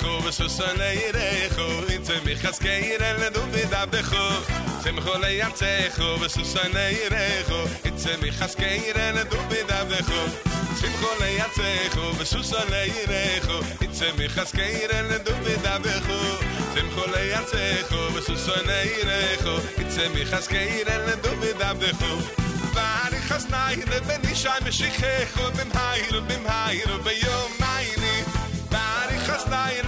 khu ve shosane ire khu itze mi khaske ire le du vi dav de khu tem khu le yatze khu ve shosane ire khu itze mi khaske ire le du vi dav de khu tem khu le yatze khu ve shosane ire khu itze mi khas ire le du vi dav khu tem khu le yatze khu ve shosane ire khu itze mi khaske ire le du vi khu ben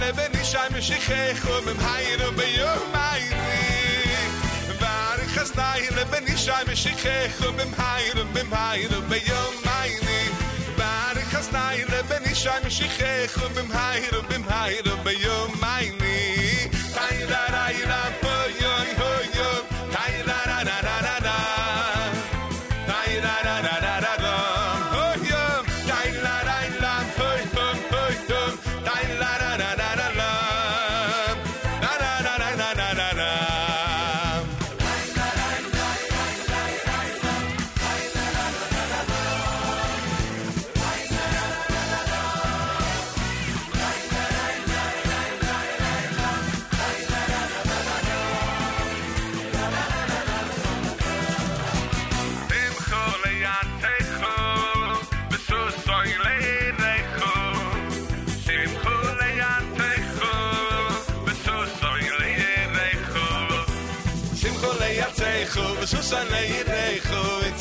חסנאי לבן אישי משיחך ובמהיר ביום מהירי וארי חסנאי לבן אישי משיחך ובמהיר ובמהיר ביום מהירי וארי חסנאי לבן אישי משיחך ובמהיר ובמהיר ביום מהירי תאירה ראירה פה יוי יוי יוי תאירה sanei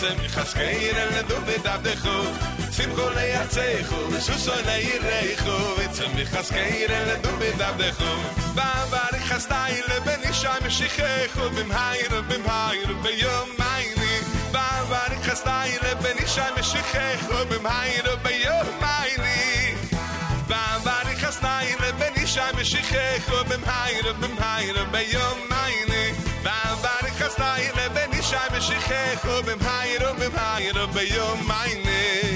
zem ich has el du mit ab de khu sim kol ey tsaykhu shu so na ir ey khu vet zem ich has el du mit ab de khu ba bar ich has le ben ich sham shikh khu bim hayr bim hayr be yom mayni ba bar ich has le ben ich sham shikh khu bim hayr be yom mayni ba bar ich has le ben ich sham shikh khu bim hayr bim hayr be yom mayni Israel, ben ich scheibe schicke, ob im Heir, ob im Heir, ob im Heir,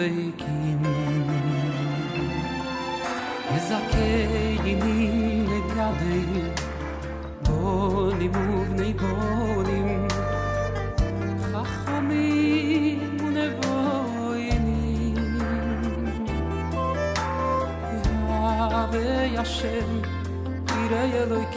בהשם דבקים זכני לגדל בונים ובני בונים חכמים ונבוינים יהווה השם ירא אלוהיקים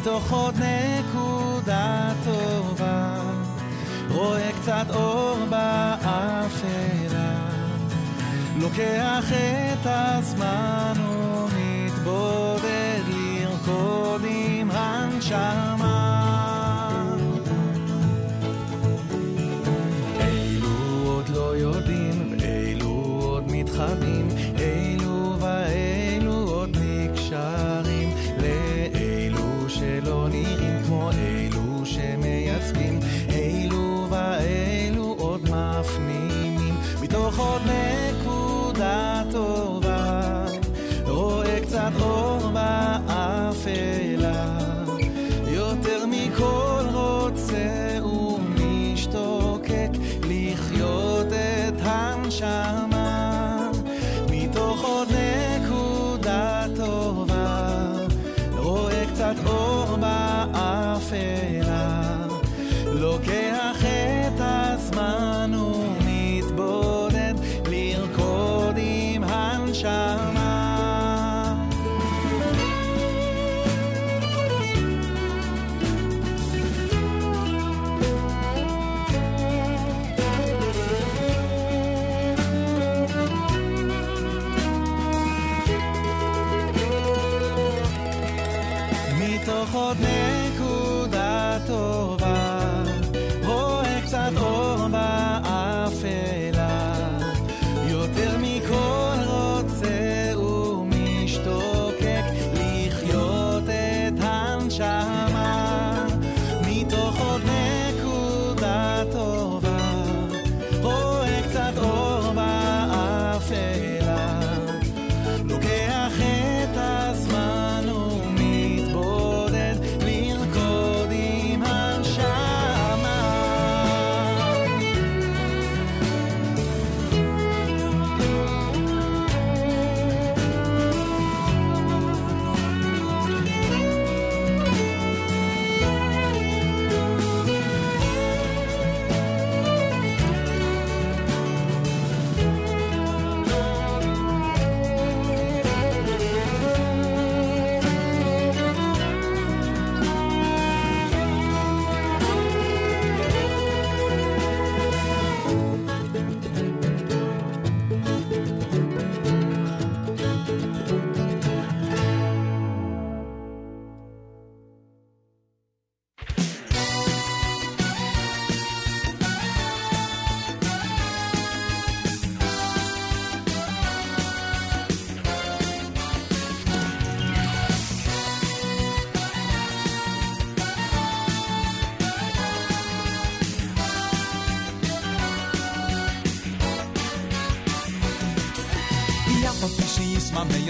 מתוך עוד נקודה טובה, רואה קצת אור באפלה, לוקח את הזמן.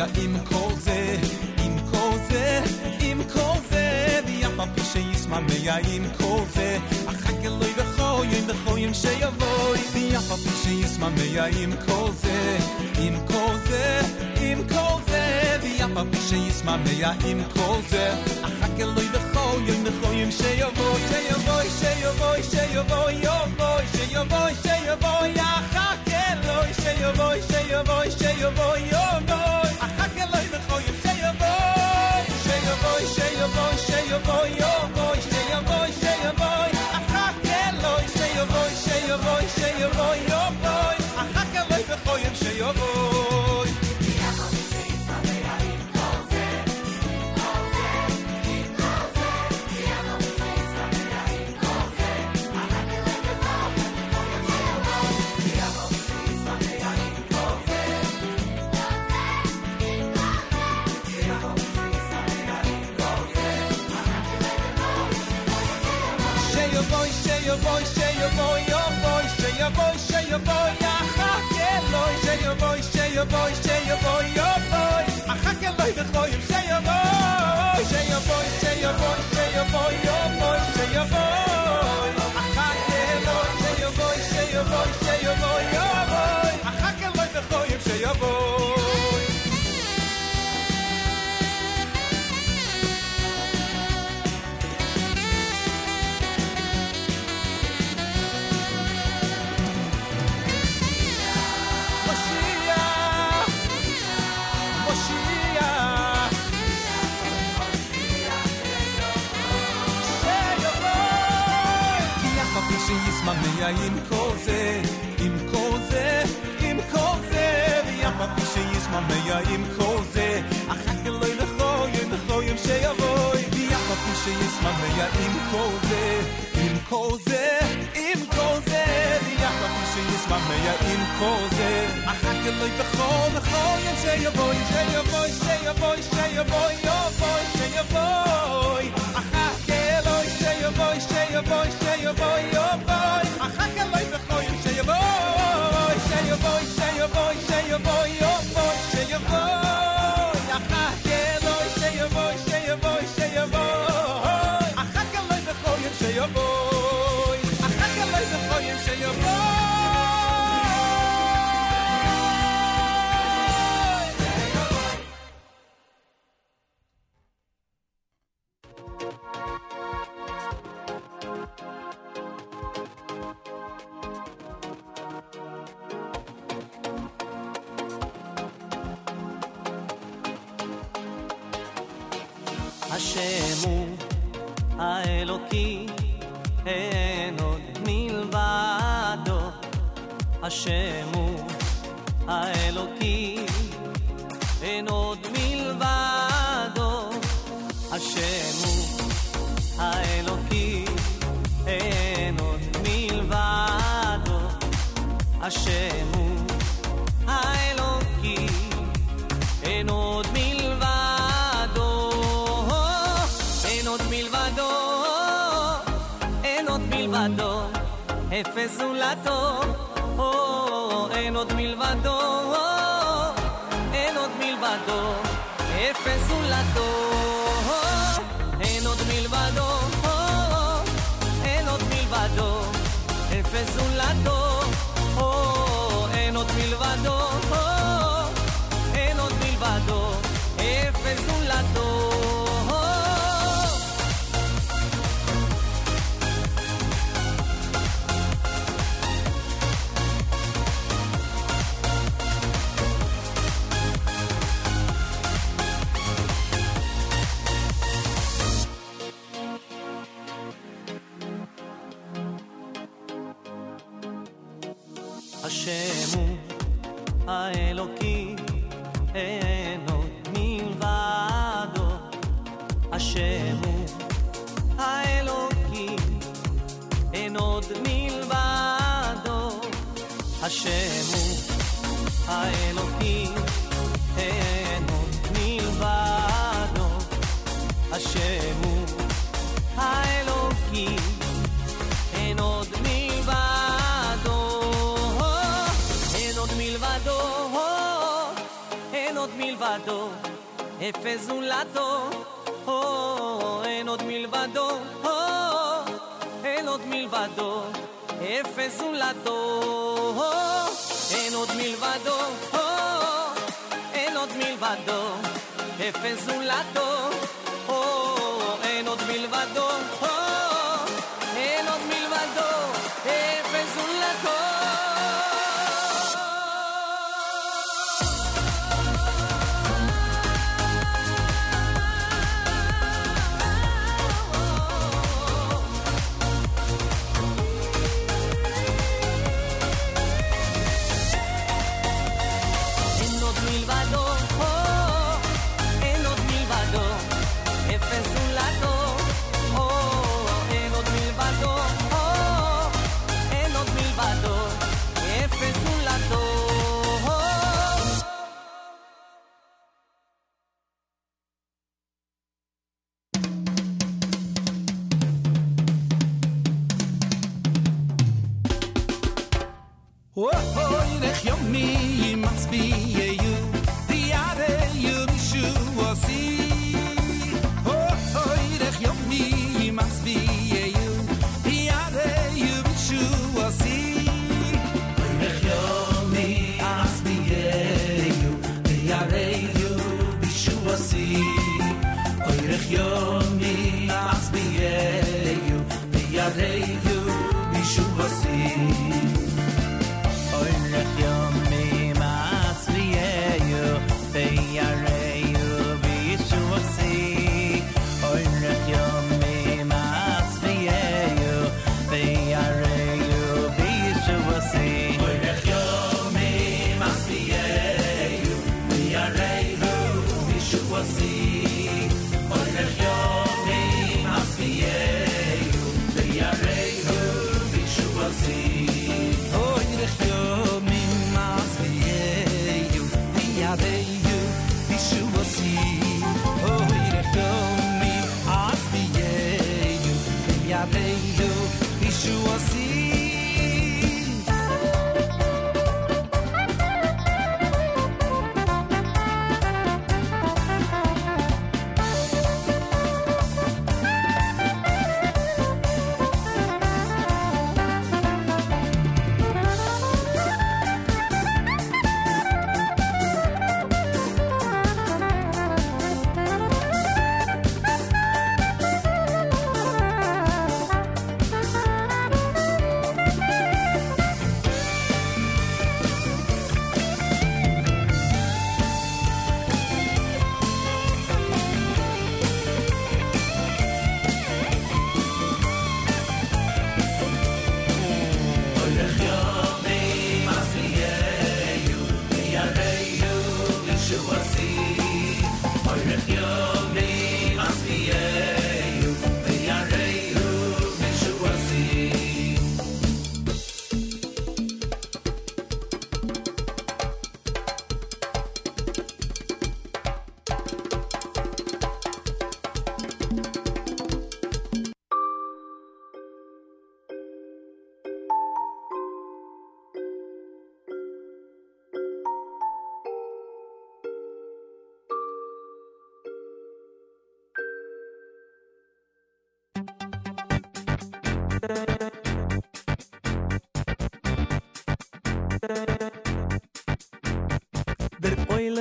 מגיע עם כל זה, עם כל זה, עם כל זה, ואף על פי שישמע עם כל זה, אחר גלוי וכל יום וכל יום שיבוא, ואף על פי שישמע עם כל זה, עם כל זה, עם כל זה, ואף על פי שישמע עם כל זה.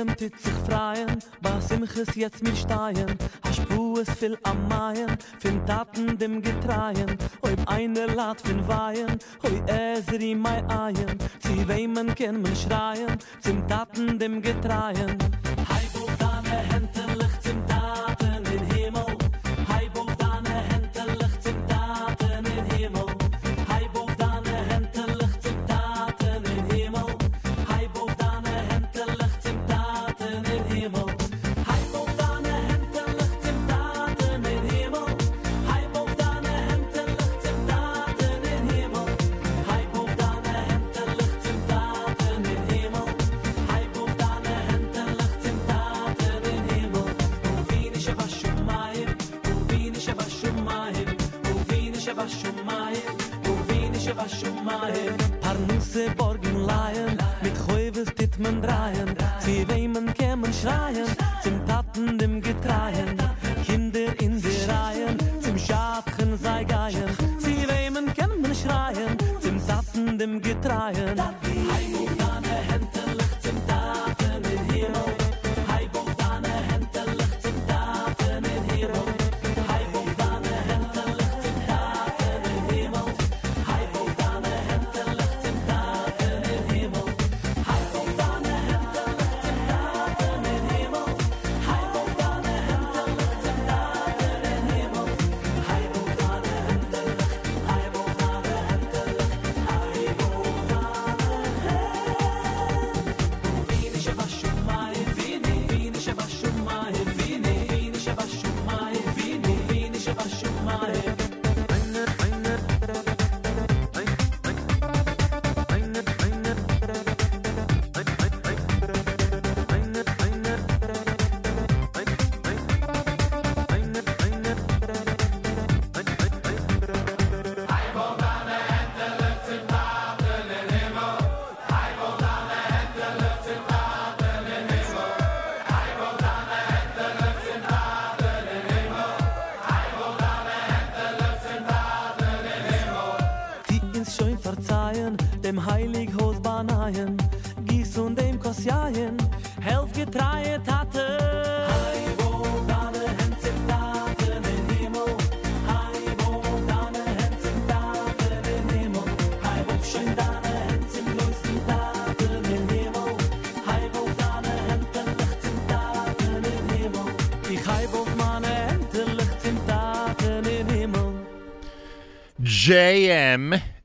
Olem tut sich freien, was im Chris jetzt mir steien. Ha spues viel am Maien, fin taten dem Getreien. oi b eine Lad fin weien, hoi äseri mei eien. Zi weimen ken men schreien, zim taten dem Getreien. Hai wo deine Hände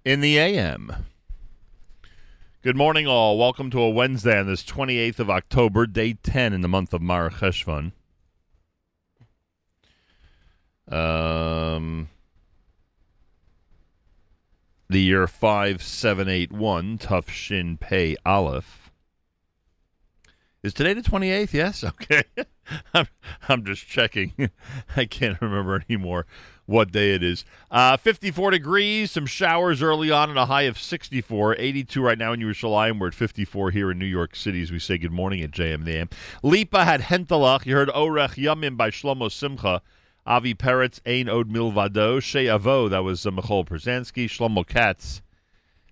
in the AM. Good morning, all. Welcome to a Wednesday on this 28th of October, day 10 in the month of Mar Cheshvan. Um, the year 5781, Tough Shin Pei Aleph. Is today the 28th? Yes? Okay. I'm, I'm just checking. I can't remember anymore what day it is. Uh, 54 degrees, some showers early on, and a high of 64. 82 right now in Yerushalayim. We're at 54 here in New York City as we say good morning at JMDM. Lipa had Hentelach. You heard Orech Yamim by Shlomo Simcha. Avi Peretz, Ein Od Milvado. Shea Avo, that was uh, Michal Przanski. Shlomo Katz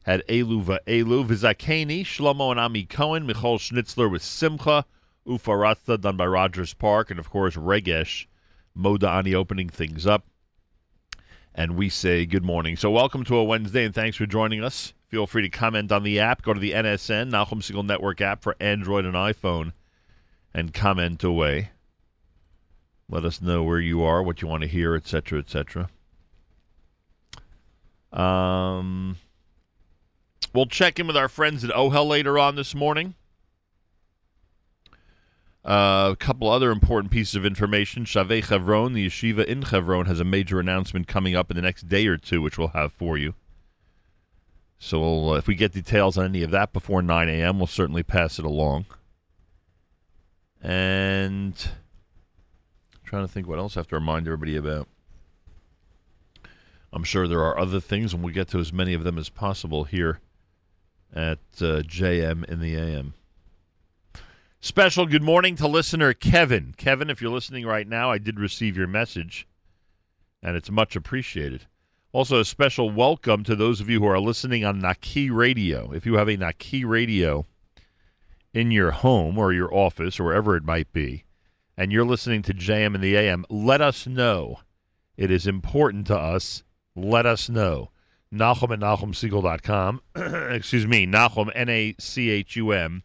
had Elu Va'elu. Vizakeni, Shlomo and Ami Cohen. Michal Schnitzler with Simcha. Ufaratha done by Rogers Park. And of course, Regesh Modani opening things up. And we say good morning. So, welcome to a Wednesday and thanks for joining us. Feel free to comment on the app. Go to the NSN, Nachum Segal Network app for Android and iPhone, and comment away. Let us know where you are, what you want to hear, etc., etc. Um, we'll check in with our friends at OHEL later on this morning. Uh, a couple other important pieces of information. Shavei Chevron, the yeshiva in Chevron, has a major announcement coming up in the next day or two, which we'll have for you. So we'll, uh, if we get details on any of that before 9 a.m., we'll certainly pass it along. And trying to think what else I have to remind everybody about. I'm sure there are other things, and we'll get to as many of them as possible here at uh, JM in the AM. Special good morning to listener Kevin. Kevin, if you're listening right now, I did receive your message, and it's much appreciated. Also, a special welcome to those of you who are listening on Naki Radio. If you have a Naki Radio in your home or your office or wherever it might be, and you're listening to JM and the AM, let us know. It is important to us. Let us know. Nachum at NachumSegal.com. Excuse me, Nachum, N A C H U M,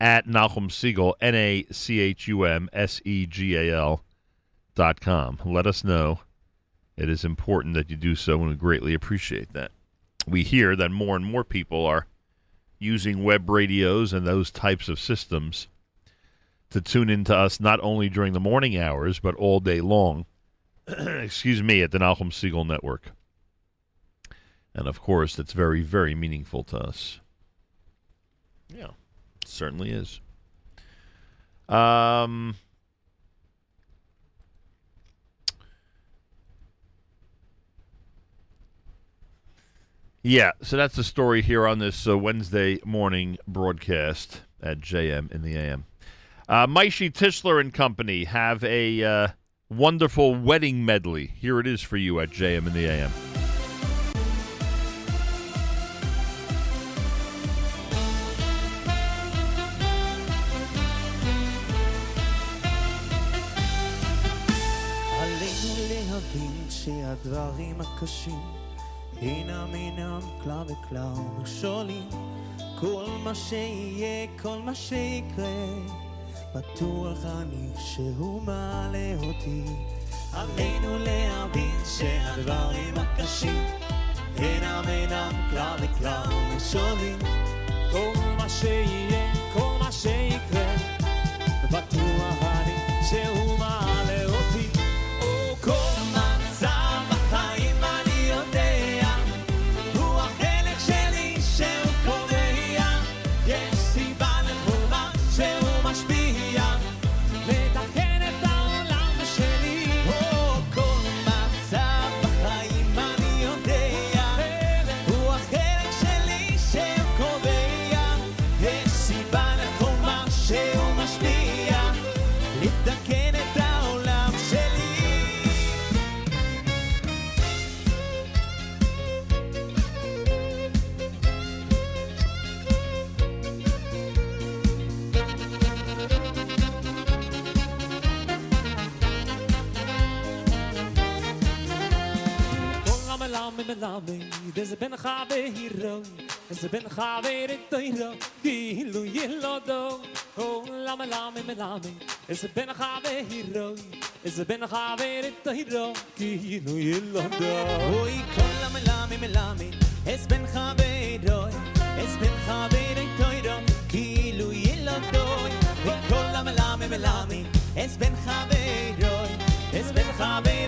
at Nachum Segal, N A C H U M S E G A L dot com. Let us know. It is important that you do so, and we greatly appreciate that. We hear that more and more people are using web radios and those types of systems to tune into us not only during the morning hours, but all day long. Excuse me, at the Nachum Segal Network. And of course, that's very, very meaningful to us. Yeah, certainly is. Um, yeah, so that's the story here on this uh, Wednesday morning broadcast at JM in the AM. Uh, Maishi Tischler and Company have a uh, wonderful wedding medley. Here it is for you at JM in the AM. שהדברים הקשים אינם אינם כלל וכלל מכשולים. כל מה שיהיה, כל מה שיקרה בטוח אני שהוא מעלה אותי. עלינו להבין שהדברים הקשים אינם אינם כלל וכלל מכשולים. כל מה שיהיה, כל מה שיקרה בטוח המלמד מלמד, איזה בן חברו, איזה בן חברתו, כאילו ילודו. כל המלמד מלמד, איזה בן חברו, איזה בן חברתו, כאילו ילודו. אוי כל המלמד מלמד, אס בן חברוי, אס בן חברי תוירו, כאילו ילדוי. אוי כל המלמד מלמד, אס בן חברוי, אס בן חברי תוירו,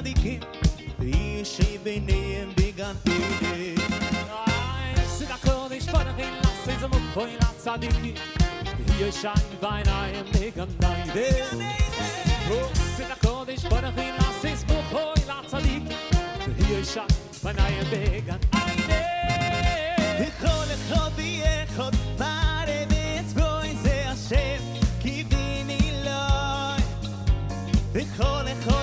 צדיקים איש ביניהם בגן עדן סיד הקודש פרחים לעשי זה מופוי לצדיקים ישן בעיניים בגן עדן סיד הקודש פרחים לעשי זה מופוי לצדיקים ישן בעיניים בגן עדן וכל אחד יחד בארץ בואי זה השם כי בני לא וכל אחד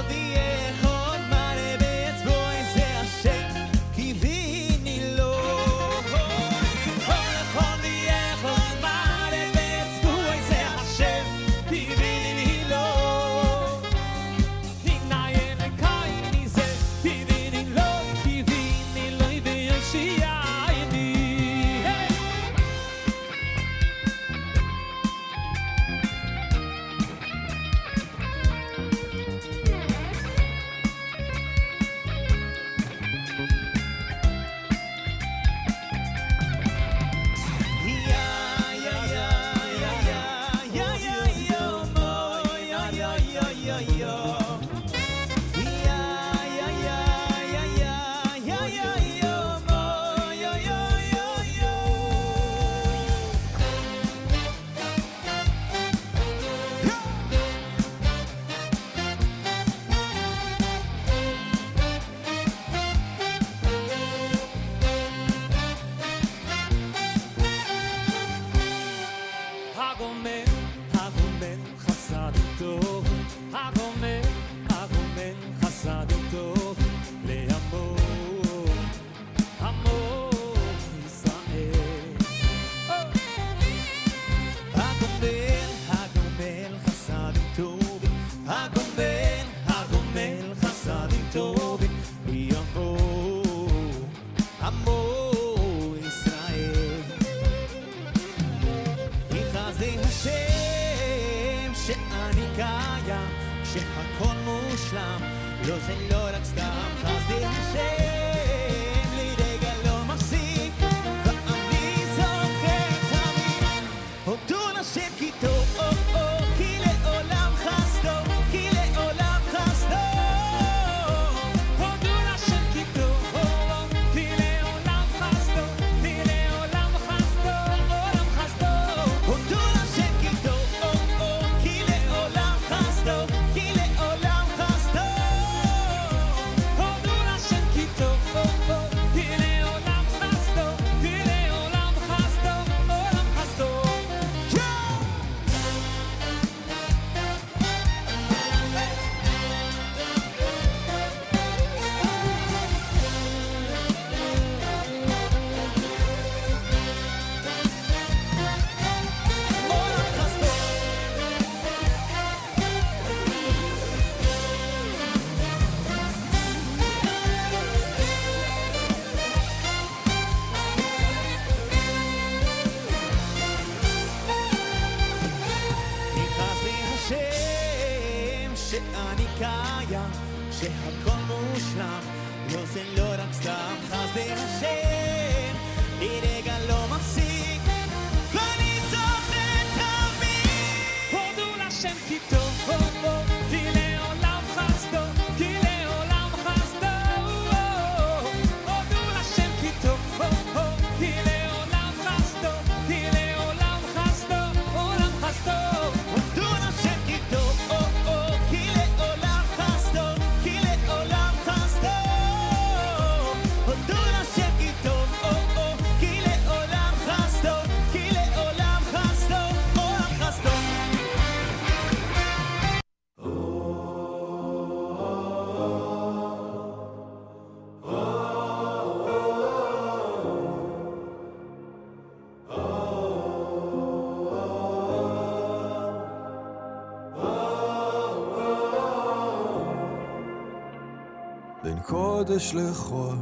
קודש לכל,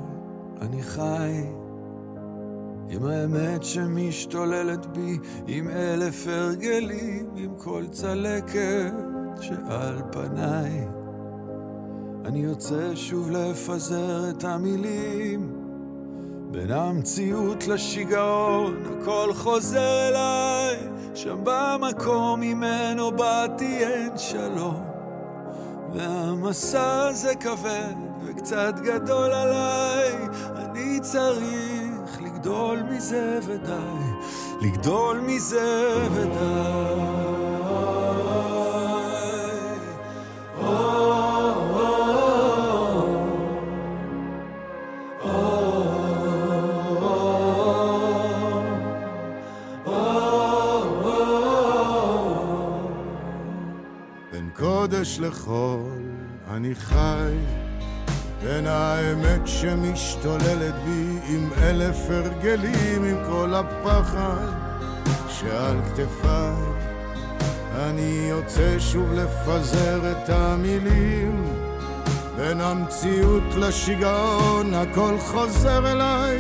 אני חי. עם האמת שמשתוללת בי, עם אלף הרגלים, עם כל צלקת שעל פניי. אני יוצא שוב לפזר את המילים, בין המציאות לשיגעון, הכל חוזר אליי, שם במקום ממנו באתי אין שלום, והמסע הזה כבד. קצת גדול עליי, אני צריך לגדול מזה ודי, לגדול מזה ודי. קודש לחול, אני חי בין האמת שמשתוללת בי עם אלף הרגלים, עם כל הפחד שעל כתפיי. אני יוצא שוב לפזר את המילים. בין המציאות לשיגעון הכל חוזר אליי.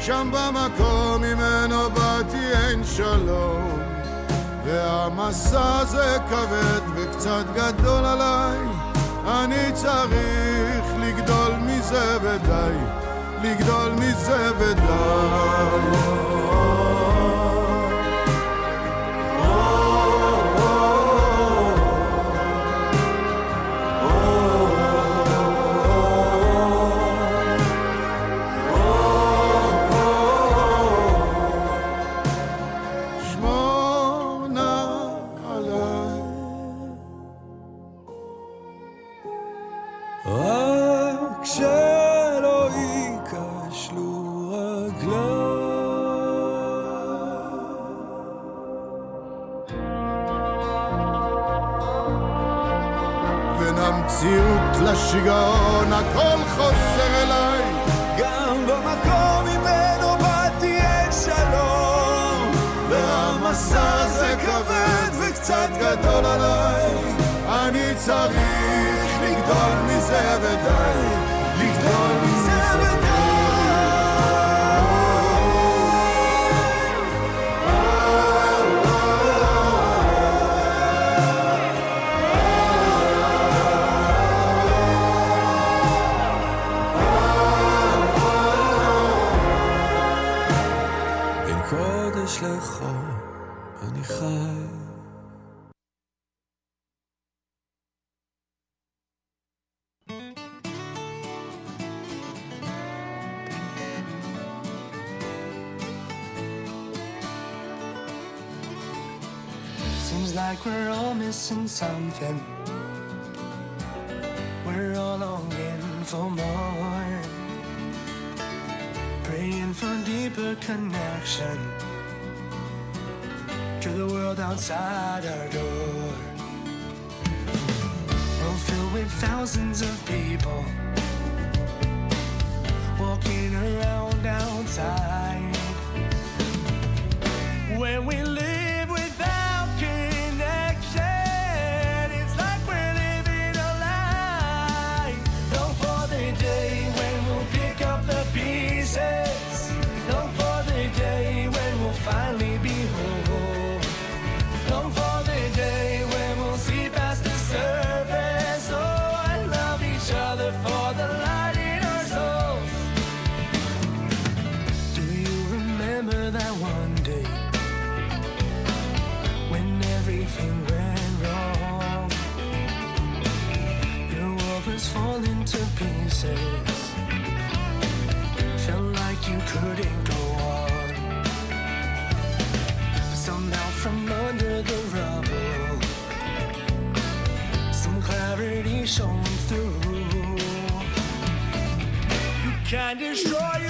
שם במקום ממנו באתי אין שלום. והמסע הזה כבד וקצת גדול עליי. אני צריך לגדול מזה ודי, לגדול מזה ודי. with him. places Felt like you couldn't go on. But somehow from under the rubble Some clarity shone through. You can destroy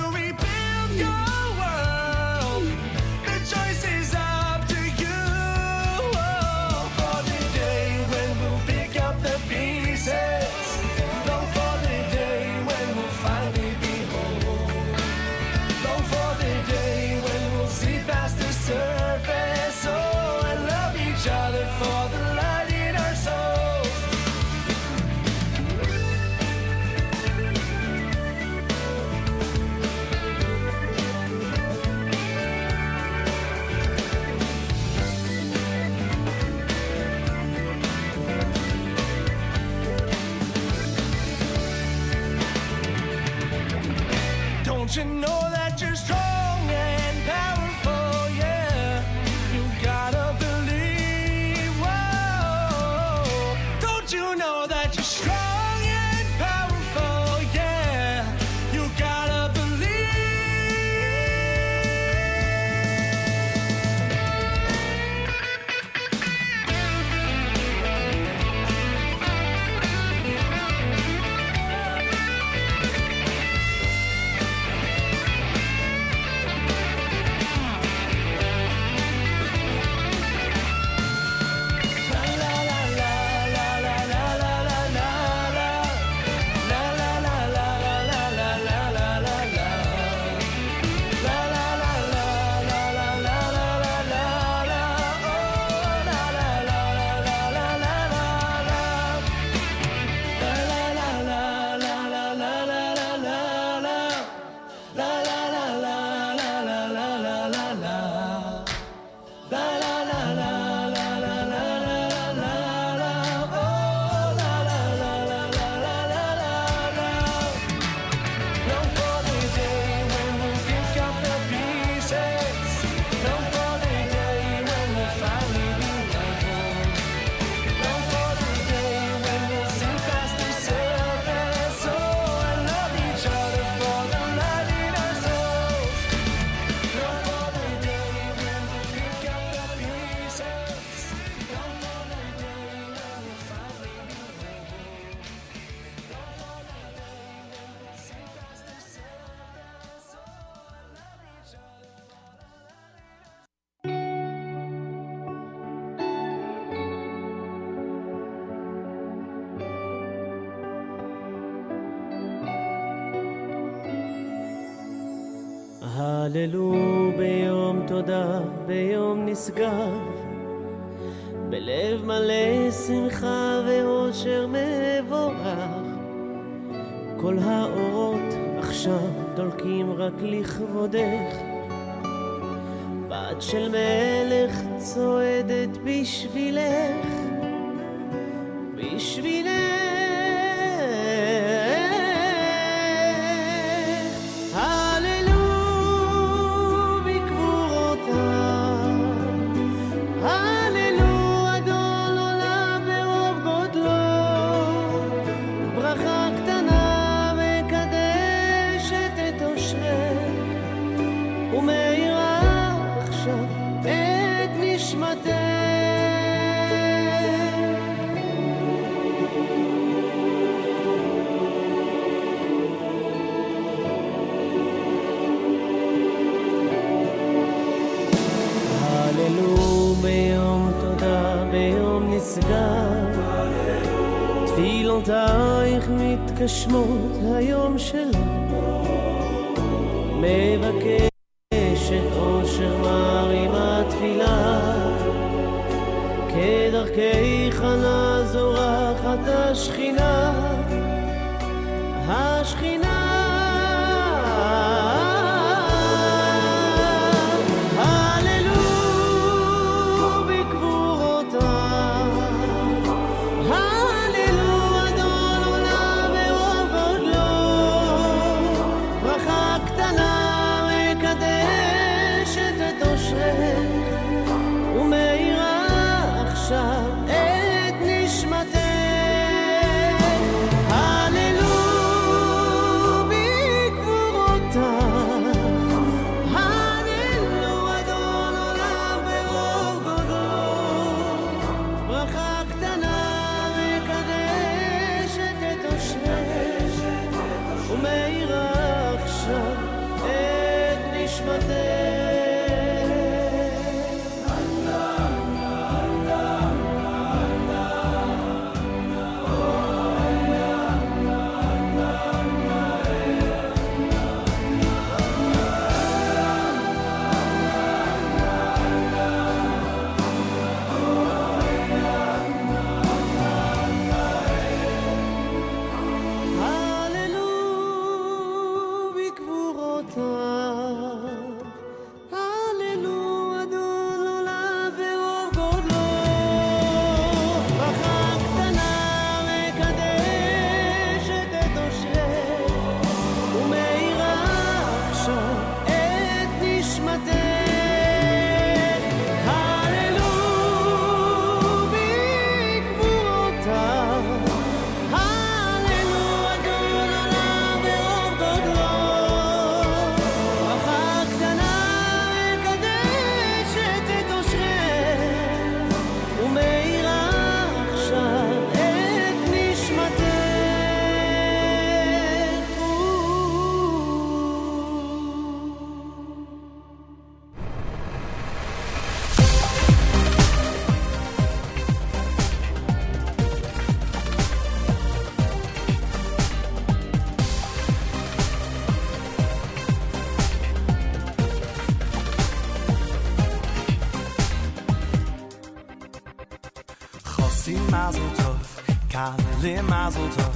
mazel tov.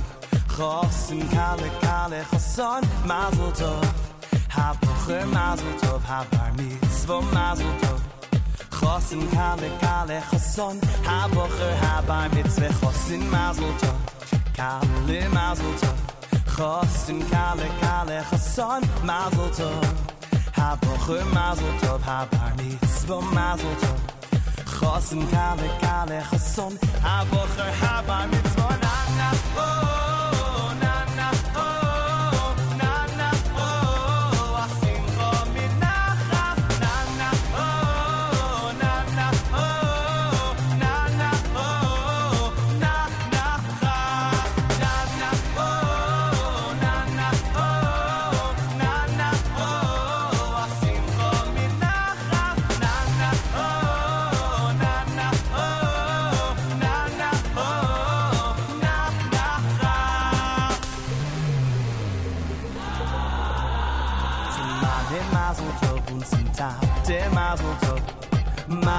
Chosim kale kale choson. Mazel tov. Habocher mazel tov. Habar mitzvah mazel tov. Chosim kale kale choson. Habocher habar mitzvah Chosin mazel tov. Kale mazel tov. Chosim kale kale choson. Mazel tov. Habocher mazel tov. Habar mitzvah mazel tov. Chosim kale kale choson. Habocher habar mitzvah oh.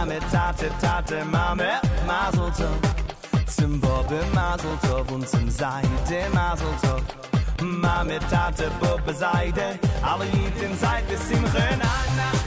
Mame, Tate, Tate, Mame, Maseltov. Zum Bobbe Maseltov und zum Seide Maseltov. Mame, Tate, Bobbe, Seide, alle Jiden seit bis im Renan.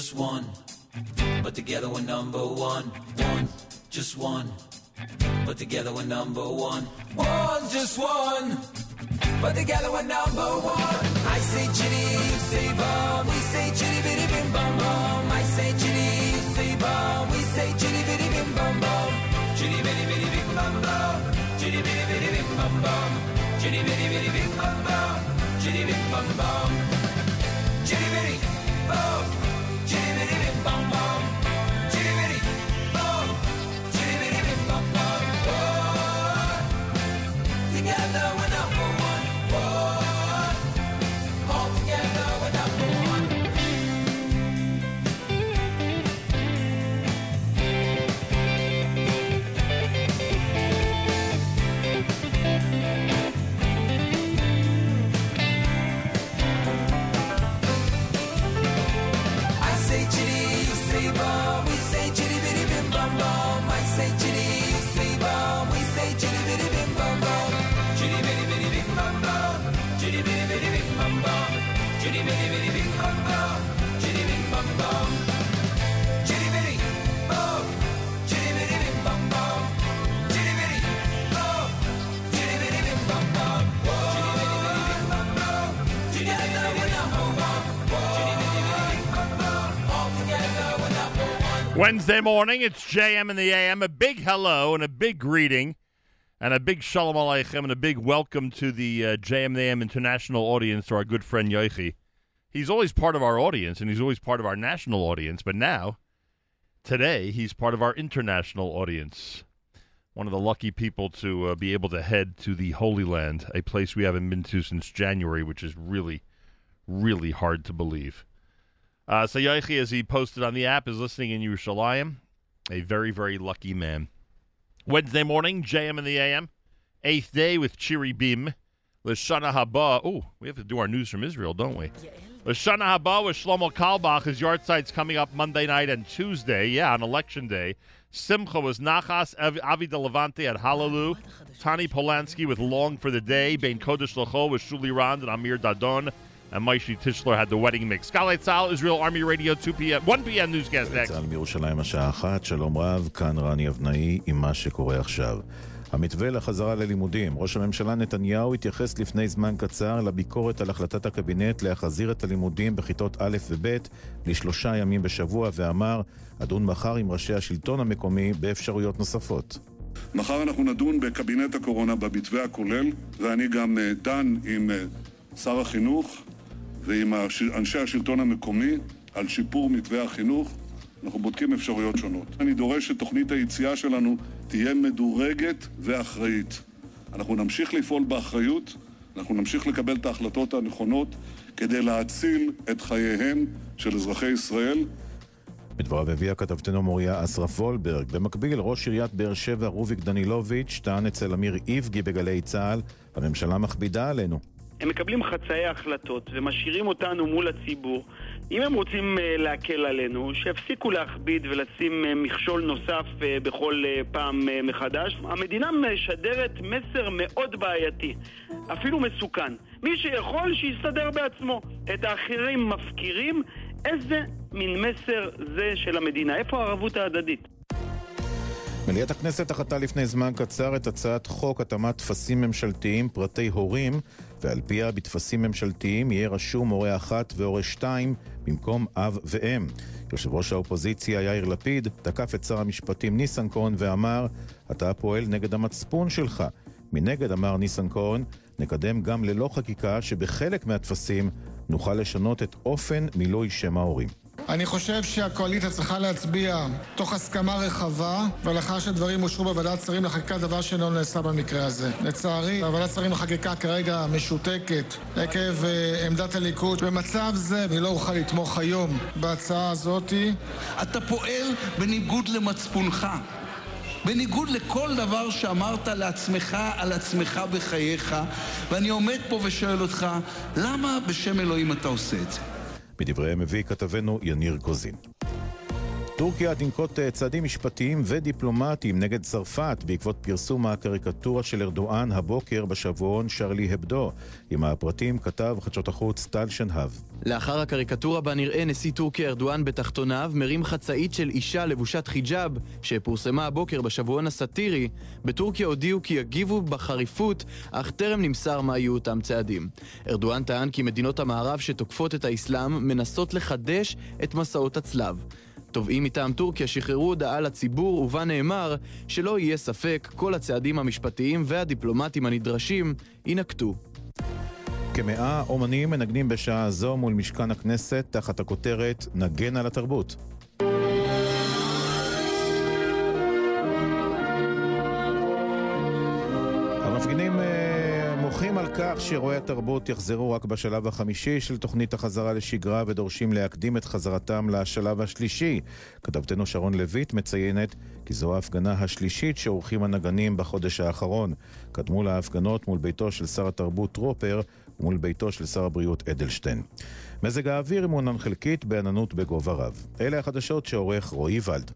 Just one, but together we're number one. One, just one, but together we're number one. One, just one, but together we're number one. I say chitty, you say bum, we say chitty bitty bim bum bum. I say chitty, you say bum, we say chitty bitty bim bum bum. Chitty bitty bitty bim bum bum, chitty bitty bitty bim bum bum. Chitty bitty bitty bim bum bum, chitty bim bum bum. Wednesday morning, it's JM in the AM. A big hello and a big greeting and a big shalom aleichem and a big welcome to the uh, JM in the AM international audience to our good friend Yoichi. He's always part of our audience and he's always part of our national audience, but now, today, he's part of our international audience. One of the lucky people to uh, be able to head to the Holy Land, a place we haven't been to since January, which is really, really hard to believe. Uh, as he posted on the app, is listening in Yerushalayim. A very, very lucky man. Wednesday morning, JM in the AM. Eighth day with Chiri Bim. Lashana Haba. Oh, we have to do our news from Israel, don't we? Lashana Haba with Shlomo Carlebach. His yahrzeit's coming up Monday night and Tuesday. Yeah, on election day. Simcha was Nachas Av- Avi de Levante at Hallelu. Tani Polanski with Long for the Day. Bain Kodesh Lacho with Shuli Rand and Amir Dadon. And Maishi Tischler had the wedding mix. Galei Tzal, Israel Army Radio, 2 p.m. 1 p.m. newscast next. צה"ל מירושלים השעה אחת, שלום רב, כאן רני אבנאי עם מה שקורה עכשיו. המתווה לחזרה ללימודים. ראש הממשלה נתניהו התייחס לפני זמן קצר לביקורת על החלטת הקבינט להחזיר את הלימודים בכיתות א' וב' לשלושה ימים בשבוע ואמר, אדון מחר עם ראשי השלטון המקומי באפשרויות נוספות. מחר אנחנו נדון בקבינט הקורונה במתווה הכולל, ואני גם אה, דן עם אה, שר החינוך ועם אנשי השלטון המקומי על שיפור מתווה החינוך. אנחנו בודקים אפשרויות שונות. אני דורש שתוכנית היציאה שלנו תהיה מדורגת ואחראית. אנחנו נמשיך לפעול באחריות, אנחנו נמשיך לקבל את ההחלטות הנכונות כדי להציל את חייהם של אזרחי ישראל בדבריו הביאה כתבתנו מוריה אסרף וולברג. במקביל, ראש עיריית באר שבע רוביק דנילוביץ' טען אצל אמיר איבגי בגלי צה"ל, הממשלה מכבידה עלינו. הם מקבלים חצאי החלטות ומשאירים אותנו מול הציבור. אם הם רוצים אה, להקל עלינו, שיפסיקו להכביד ולשים אה, מכשול נוסף אה, בכל פעם מחדש. המדינה משדרת מסר מאוד בעייתי, אפילו מסוכן. מי שיכול, שיסתדר בעצמו. את האחרים מפקירים. איזה מין מסר זה של המדינה? איפה הערבות ההדדית? מליאת הכנסת דחתה לפני זמן קצר את הצעת חוק התאמת טפסים ממשלתיים פרטי הורים, ועל פיה בטפסים ממשלתיים יהיה רשום הורה אחת והורה שתיים במקום אב ואם. יושב ראש האופוזיציה יאיר לפיד תקף את שר המשפטים ניסנקורן ואמר, אתה פועל נגד המצפון שלך. מנגד אמר ניסנקורן, נקדם גם ללא חקיקה שבחלק מהטפסים נוכל לשנות את אופן מילוי שם ההורים. אני חושב שהקואליציה צריכה להצביע תוך הסכמה רחבה, ולאחר שדברים אושרו בוועדת שרים לחקיקה, דבר שלא נעשה במקרה הזה. לצערי, ועדת שרים לחקיקה כרגע משותקת עקב אה, עמדת הליכוד. במצב זה, אני לא אוכל לתמוך היום בהצעה הזאתי. אתה פועל בניגוד למצפונך. בניגוד לכל דבר שאמרת לעצמך, על עצמך בחייך, ואני עומד פה ושואל אותך, למה בשם אלוהים אתה עושה את זה? בדבריהם מביא כתבנו יניר קוזין. טורקיה תנקוט אה, צעדים משפטיים ודיפלומטיים נגד צרפת בעקבות פרסום הקריקטורה של ארדואן הבוקר בשבועון שרלי הבדו. עם הפרטים כתב חדשות החוץ טל שנהב. לאחר הקריקטורה בה נראה נשיא טורקיה ארדואן בתחתוניו מרים חצאית של אישה לבושת חיג'אב שפורסמה הבוקר בשבועון הסאטירי, בטורקיה הודיעו כי יגיבו בחריפות, אך טרם נמסר מה יהיו אותם צעדים. ארדואן טען כי מדינות המערב שתוקפות את האסלאם מנסות לחדש את מסעות הצלב. תובעים מטעם טורקיה שחררו הודעה לציבור ובה נאמר שלא יהיה ספק, כל הצעדים המשפטיים והדיפלומטיים הנדרשים יינקטו. כמאה אומנים מנגנים בשעה זו מול משכן הכנסת תחת הכותרת נגן על התרבות. המפגינים אה, על כך שאירועי התרבות יחזרו רק בשלב החמישי של תוכנית החזרה לשגרה ודורשים להקדים את חזרתם לשלב השלישי. כתבתנו שרון לויט מציינת כי זו ההפגנה השלישית שעורכים הנגנים בחודש האחרון. קדמו לה ההפגנות מול ביתו של שר התרבות טרופר ומול ביתו של שר הבריאות אדלשטיין. מזג האוויר מעונן חלקית בעננות בגובה רב. אלה החדשות שעורך רועי ולד.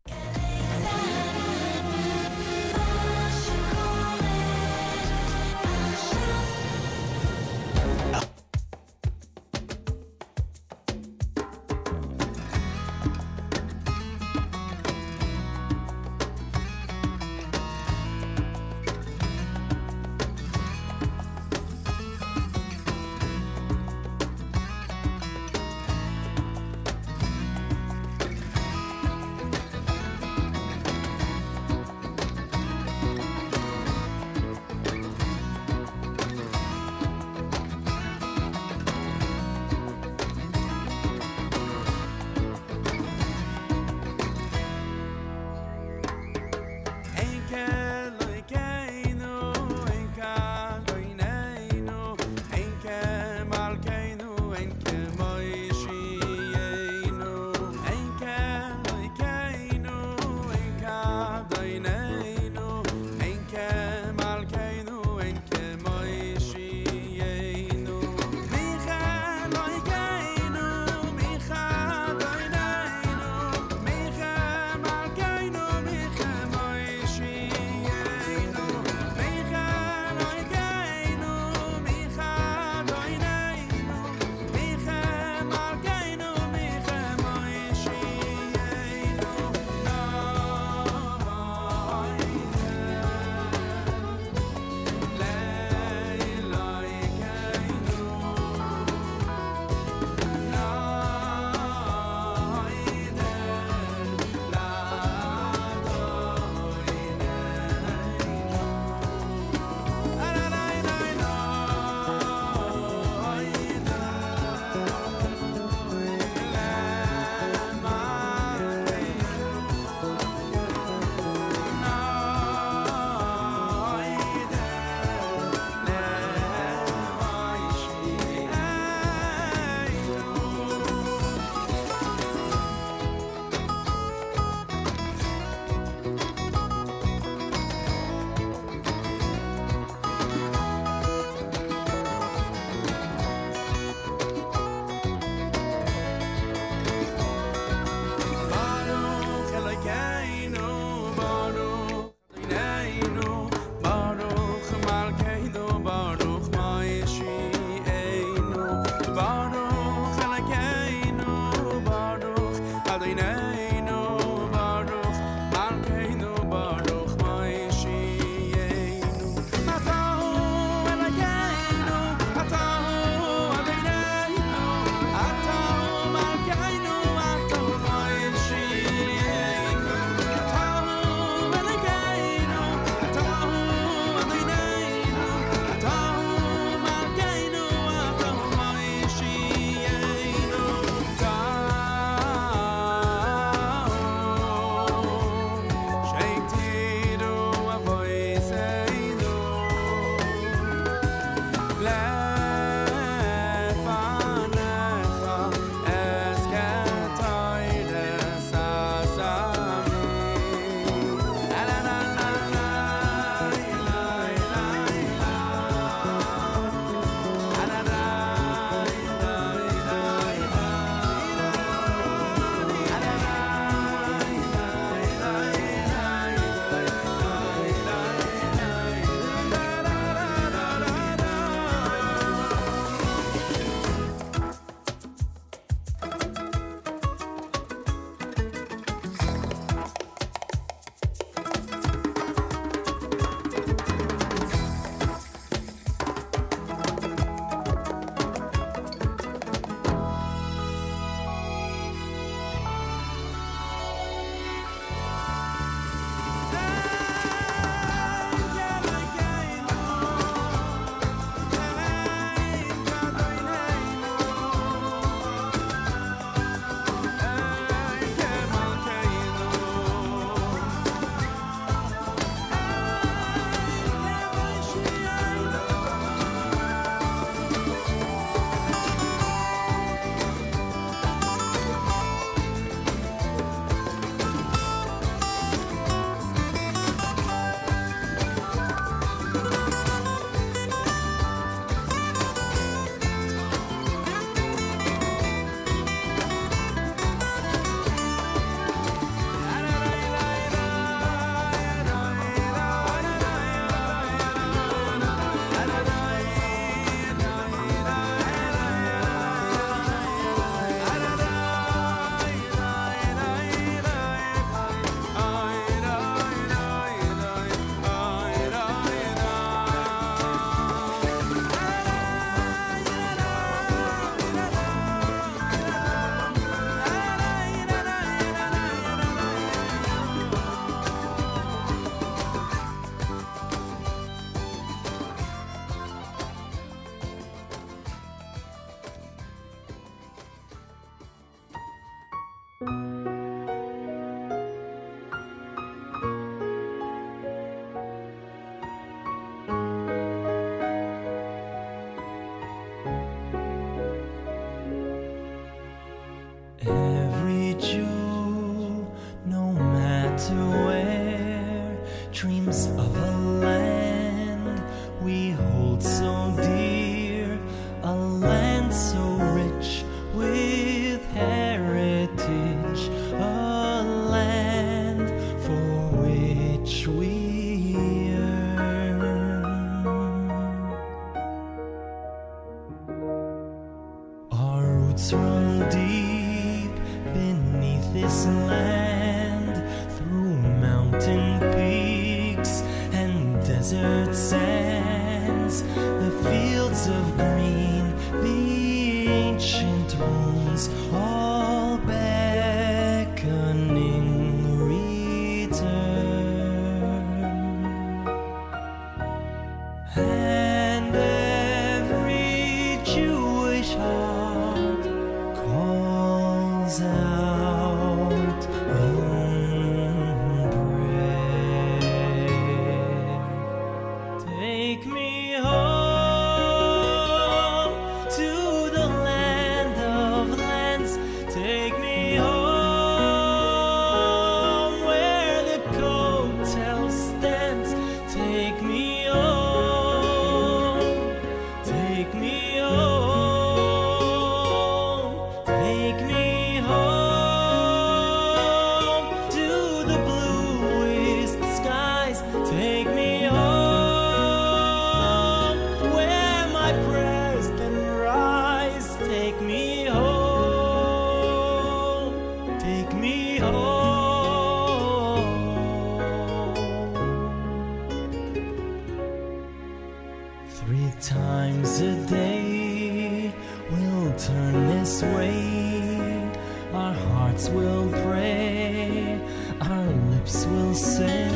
turn this way, our hearts will pray, our lips will say,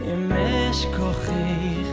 Emesh Kochich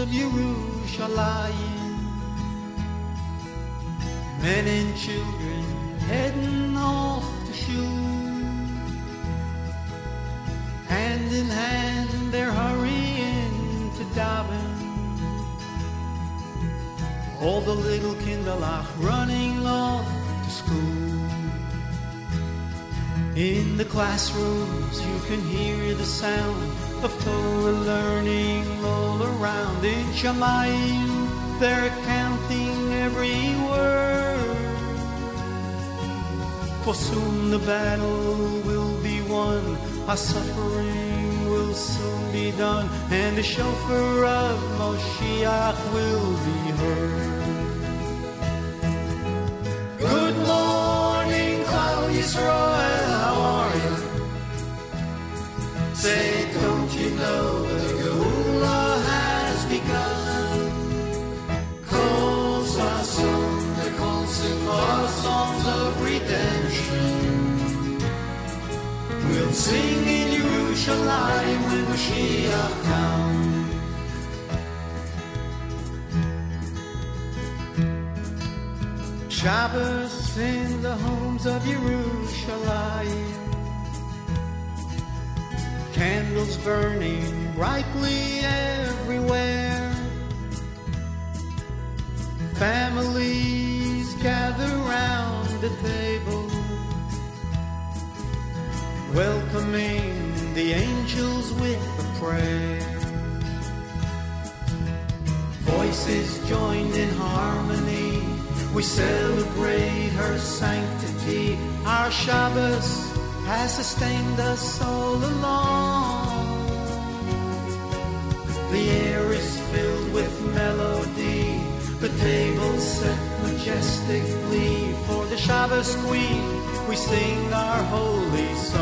of Yerushalayim. Men and children heading off to shul. Hand in hand, they're hurrying to daven. All the little kinderlach running off to school. In the classrooms, you can hear the sound of Torah learning Shamayim, they're counting every word. For soon the battle will be won, our suffering will soon be done, and the shofar of Moshiach will be heard. Yerushalayim when Mashiach comes. Shabbos in the homes of Yerushalayim. Candles burning brightly Shabbos has sustained us all along. The air is filled with melody, the table set majestically. For the Shabbos Queen, we sing our holy song.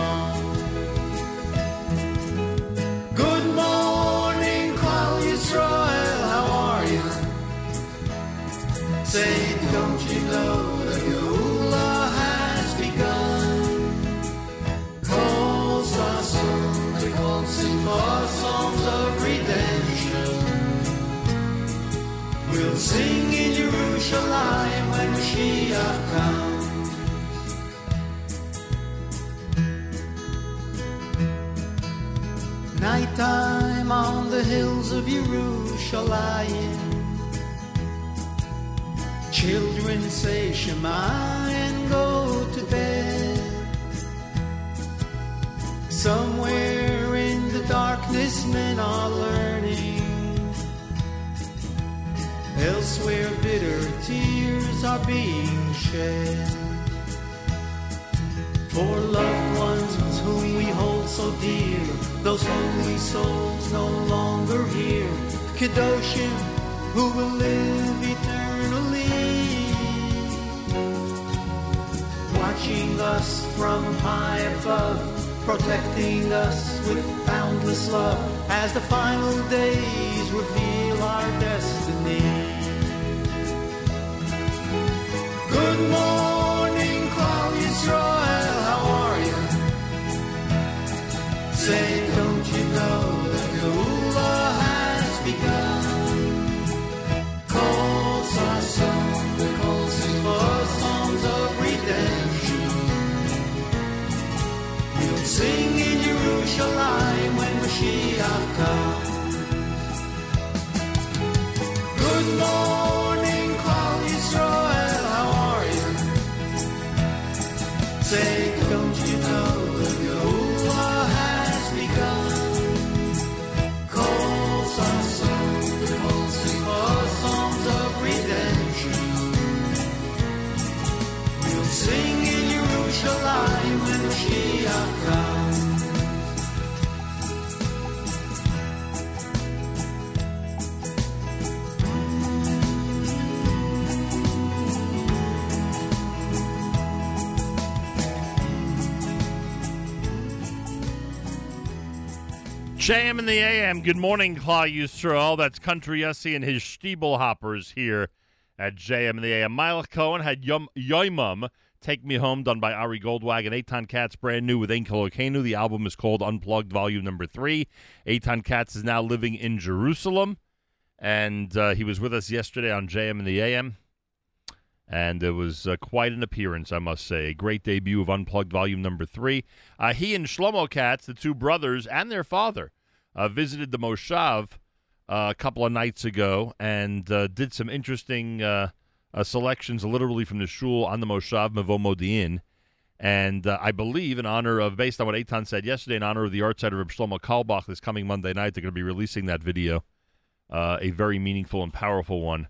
Shema and go to bed. Somewhere in the darkness, men are learning. Elsewhere, bitter tears are being shed. For loved ones whom we hold so dear, those holy souls no longer here. Kedoshim, who will live high above, protecting us with boundless love, as the final days reveal our destiny. Good morning, Klal Yisrael, how are you? Say, JM in the AM. Good morning, Yisrael. That's Country Yossi and his Shteeble Hoppers here at JM in the AM. Miles Cohen had Yom Yoimum, Take Me Home, done by Ari Goldwagon. Eitan Katz, brand new with Okenu. The album is called Unplugged, Volume Number Three. Eitan Katz is now living in Jerusalem, and uh, he was with us yesterday on JM in the AM. And it was uh, quite an appearance, I must say. A great debut of Unplugged Volume Number Three. Uh, he and Shlomo Katz, the two brothers, and their father, uh, visited the Moshav uh, a couple of nights ago and uh, did some interesting uh, selections, literally from the shul on the Moshav Mavo Modi'in. And I believe, in honor of, based on what Eitan said yesterday, in honor of the yahrzeit of Shlomo Carlebach this coming Monday night, they're going to be releasing that video, a very meaningful and powerful one,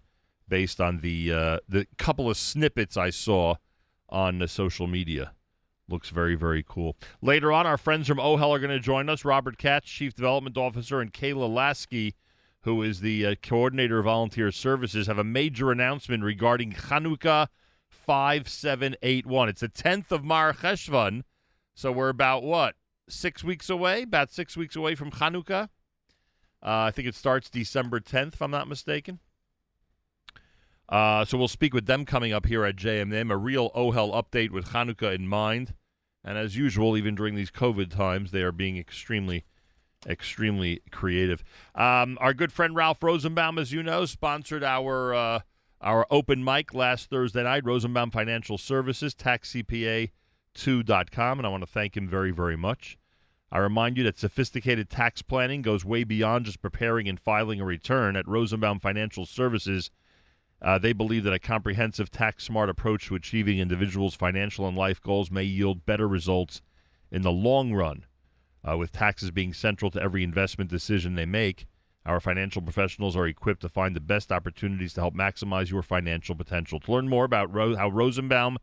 based on the uh, the couple of snippets I saw on the social media Looks very, very cool. Later on, our friends from OHEL are going to join us. Robert Katz, Chief Development Officer, and Kayla Lasky, who is the uh, Coordinator of Volunteer Services, have a major announcement regarding Chanukah 5781. It's the 10th of Mar Cheshvan, so we're about, what, six weeks away? About six weeks away from Chanukah. Uh, I think it starts December 10th, if I'm not mistaken. Uh, so we'll speak with them coming up here at JMM, a real OHEL update with Hanukkah in mind. And as usual, even during these COVID times, they are being extremely, extremely creative. Um, our good friend Ralph Rosenbaum, as you know, sponsored our uh, our open mic last Thursday night. Rosenbaum Financial Services, TaxCPA2.com, and I want to thank him very, very much. I remind you that sophisticated tax planning goes way beyond just preparing and filing a return. At Rosenbaum Financial Services, uh, they believe that a comprehensive, tax smart approach to achieving individuals' financial and life goals may yield better results in the long run. Uh, with taxes being central to every investment decision they make, our financial professionals are equipped to find the best opportunities to help maximize your financial potential. To learn more about Ro- how Rosenbaum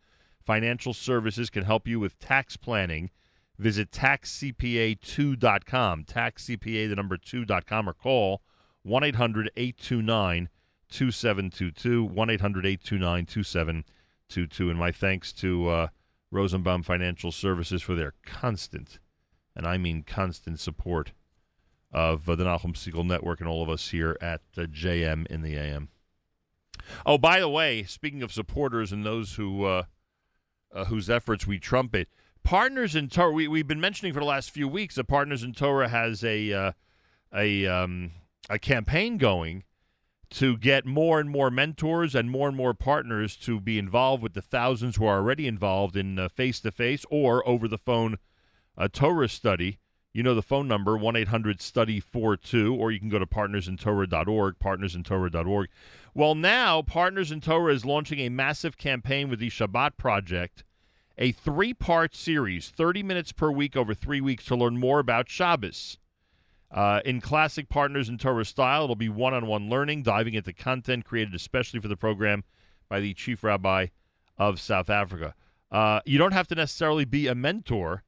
Financial Services can help you with tax planning, visit taxcpa2.com, taxcpa the number 2.com, or call 1 800 829 2722, 1 800 829 2722. And my thanks to uh, Rosenbaum Financial Services for their constant, and I mean constant support of uh, the Nachum Segal Network and all of us here at uh, JM in the AM. Oh, by the way, speaking of supporters and those who uh, uh, whose efforts we trumpet, Partners in Torah. We, we've been mentioning for the last few weeks that Partners in Torah has a uh, a um, a campaign going to get more and more mentors and more and more partners to be involved with the thousands who are already involved in face to face or over the phone uh, Torah study. You know the phone number, 1 800 study 42, or you can go to partnersintorah.org, partnersintorah.org. Well, now Partners in Torah is launching a massive campaign with the Shabbat Project, a three part series, 30 minutes per week over three weeks to learn more about Shabbos. Uh, in classic Partners in Torah style, it'll be one on one learning, diving into content created especially for the program by the Chief Rabbi of South Africa. Uh, you don't have to necessarily be a mentor.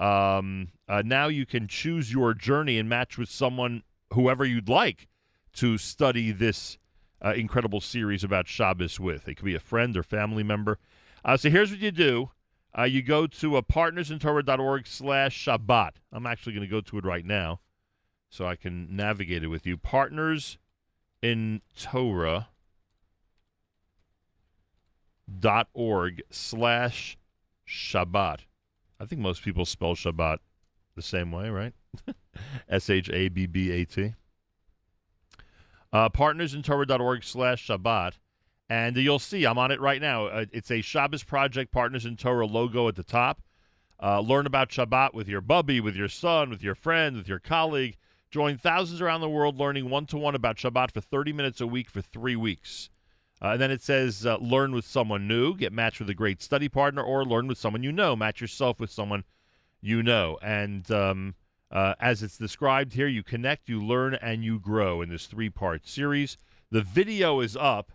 Um, uh, now you can choose your journey and match with someone, whoever you'd like, to study this uh, incredible series about Shabbos with. It could be a friend or family member. Uh, so here's what you do. Uh, you go to uh, partnersintorah.org slash Shabbat. I'm actually going to go to it right now so I can navigate it with you. Partners in Torah dot org slash Shabbat. I think most people spell Shabbat the same way, right? S H A B B A T. Uh, partnersintorah.org slash Shabbat. And you'll see, I'm on it right now. Uh, it's a Shabbos Project Partners in Torah logo at the top. Uh, learn about Shabbat with your bubby, with your son, with your friend, with your colleague. Join thousands around the world learning one to one about Shabbat for 30 minutes a week for three weeks. Uh, and then it says uh, learn with someone new, get matched with a great study partner, or learn with someone you know. Match yourself with someone you know. And um, uh, as it's described here, you connect, you learn, and you grow in this three part series. The video is up.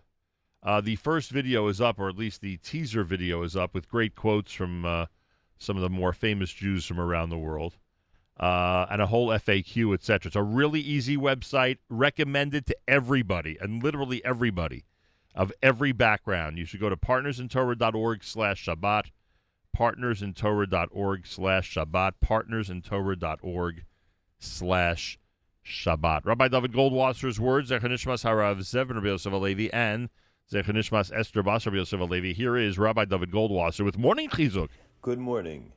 Uh, the first video is up, or at least the teaser video is up, with great quotes from uh, some of the more famous Jews from around the world uh, and a whole FAQ, etc. It's a really easy website, recommended to everybody, and literally everybody of every background. You should go to partnersintorah.org slash Shabbat, partnersintorah.org slash Shabbat, partnersintorah.org slash Shabbat. Rabbi David Goldwasser's words, Zechanishmas Harav Zev Rabbi Yosef Alevi, and Zechanishmas Esther Bas Rabbi Yosef Alevi. Here is Rabbi David Goldwasser with Morning Chizuk. Good morning.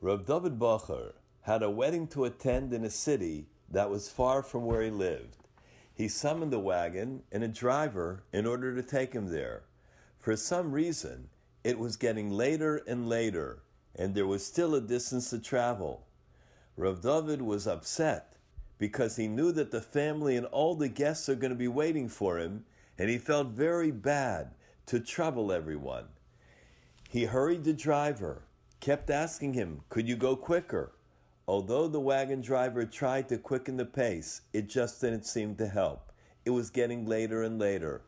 Rav David Bacher had a wedding to attend in a city that was far from where he lived. He summoned a wagon and a driver in order to take him there. For some reason, it was getting later and later, and there was still a distance to travel. Rav David was upset because he knew that the family and all the guests are going to be waiting for him, and he felt very bad to trouble everyone. He hurried the driver, kept asking him, Could you go quicker? Although the wagon driver tried to quicken the pace, it just didn't seem to help. It was getting later and later.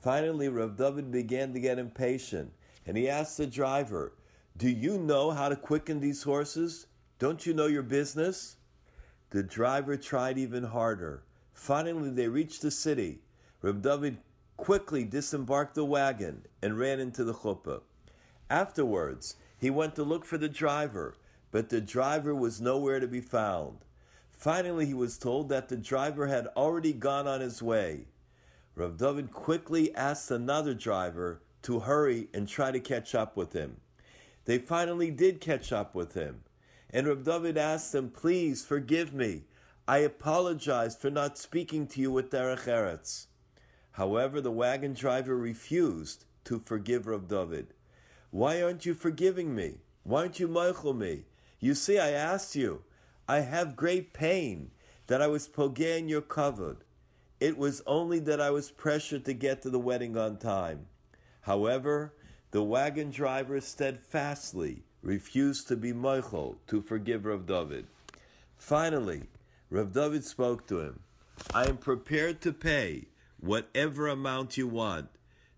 Finally, Rav David began to get impatient, and he asked the driver, Do you know how to quicken these horses? Don't you know your business? The driver tried even harder. Finally, they reached the city. Reb David quickly disembarked the wagon and ran into the chuppah. Afterwards, he went to look for the driver, but the driver was nowhere to be found. Finally, he was told that the driver had already gone on his way. Rav David quickly asked another driver to hurry and try to catch up with him. They finally did catch up with him. And Rav David asked them, Please forgive me. I apologize for not speaking to you with Derech Eretz. However, the wagon driver refused to forgive Rav David. Why aren't you forgiving me? Why aren't you mochel me? You see, I asked you. I have great pain that I was pogeh in your kavod. It was only that I was pressured to get to the wedding on time. However, the wagon driver steadfastly refused to be mochel to forgive Rav David. Finally, Rav David spoke to him. I am prepared to pay whatever amount you want.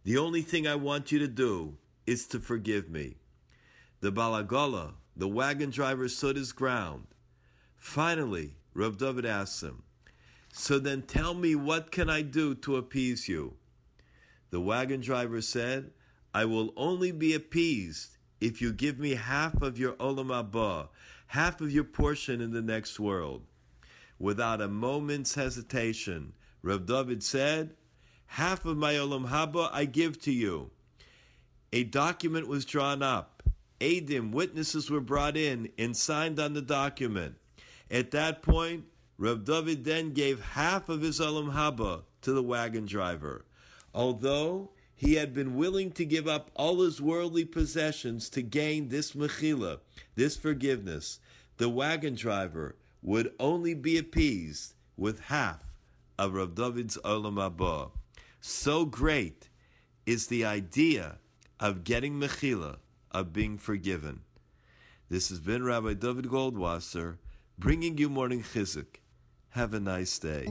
The only thing I want you to do is to forgive me. The Balagola, the wagon driver, stood his ground. Finally, Rav David asked him, So then tell me what can I do to appease you? The wagon driver said, I will only be appeased if you give me half of your olam haba, half of your portion in the next world. Without a moment's hesitation, Rav David said, Half of my olam haba I give to you. A document was drawn up. Adim, witnesses were brought in and signed on the document. At that point, Rav David then gave half of his olam haba to the wagon driver. Although he had been willing to give up all his worldly possessions to gain this mechila, this forgiveness, the wagon driver would only be appeased with half of Rav David's olam haba. So great is the idea of getting mechila, of being forgiven. This has been Rabbi David Goldwasser bringing you morning chizuk. Have a nice day.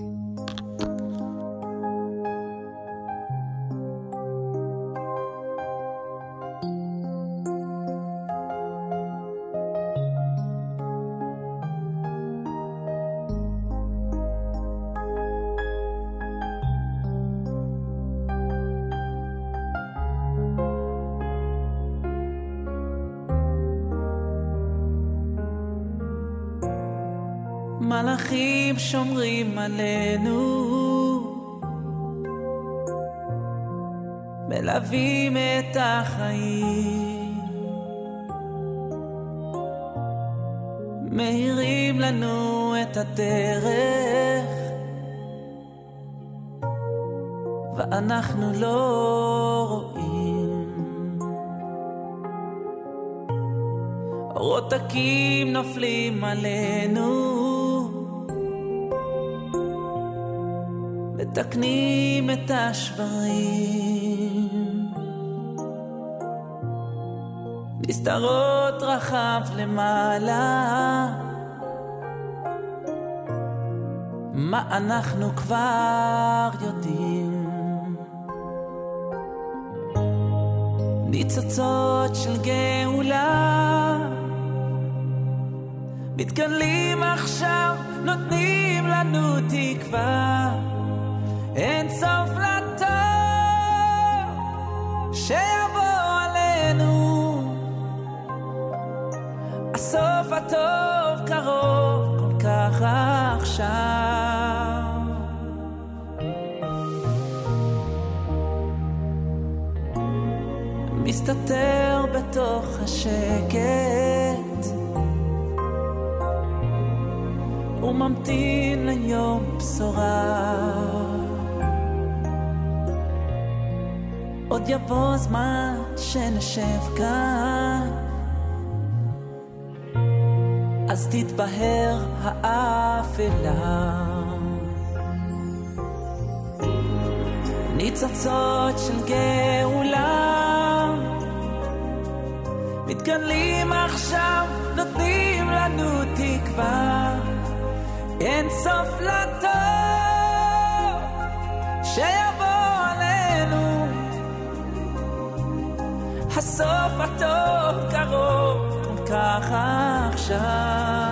מלאכים שומרים עלינו, מלווים את החיים, מאירים לנו את הדרך, ואנחנו לא רואים. עותקים נופלים עלינו, מתקנים את השברים. נסתרות רחב למעלה, מה אנחנו כבר יודעים? ניצוצות של גאולה מתגלים עכשיו, נותנים לנו תקווה. אין סוף לטוב שיבוא עלינו. הסוף הטוב קרוב כל כך עכשיו. מסתתר בתוך השקט וממתין ליום בשורה. עוד יבוא זמן שנשב כאן, אז תתבהר האפלה. ניצוצות של גאולה מתגלים עכשיו, נותנים לנו תקווה. אין סוף לטוב הסוף הטוב קרוב, כל כך עכשיו.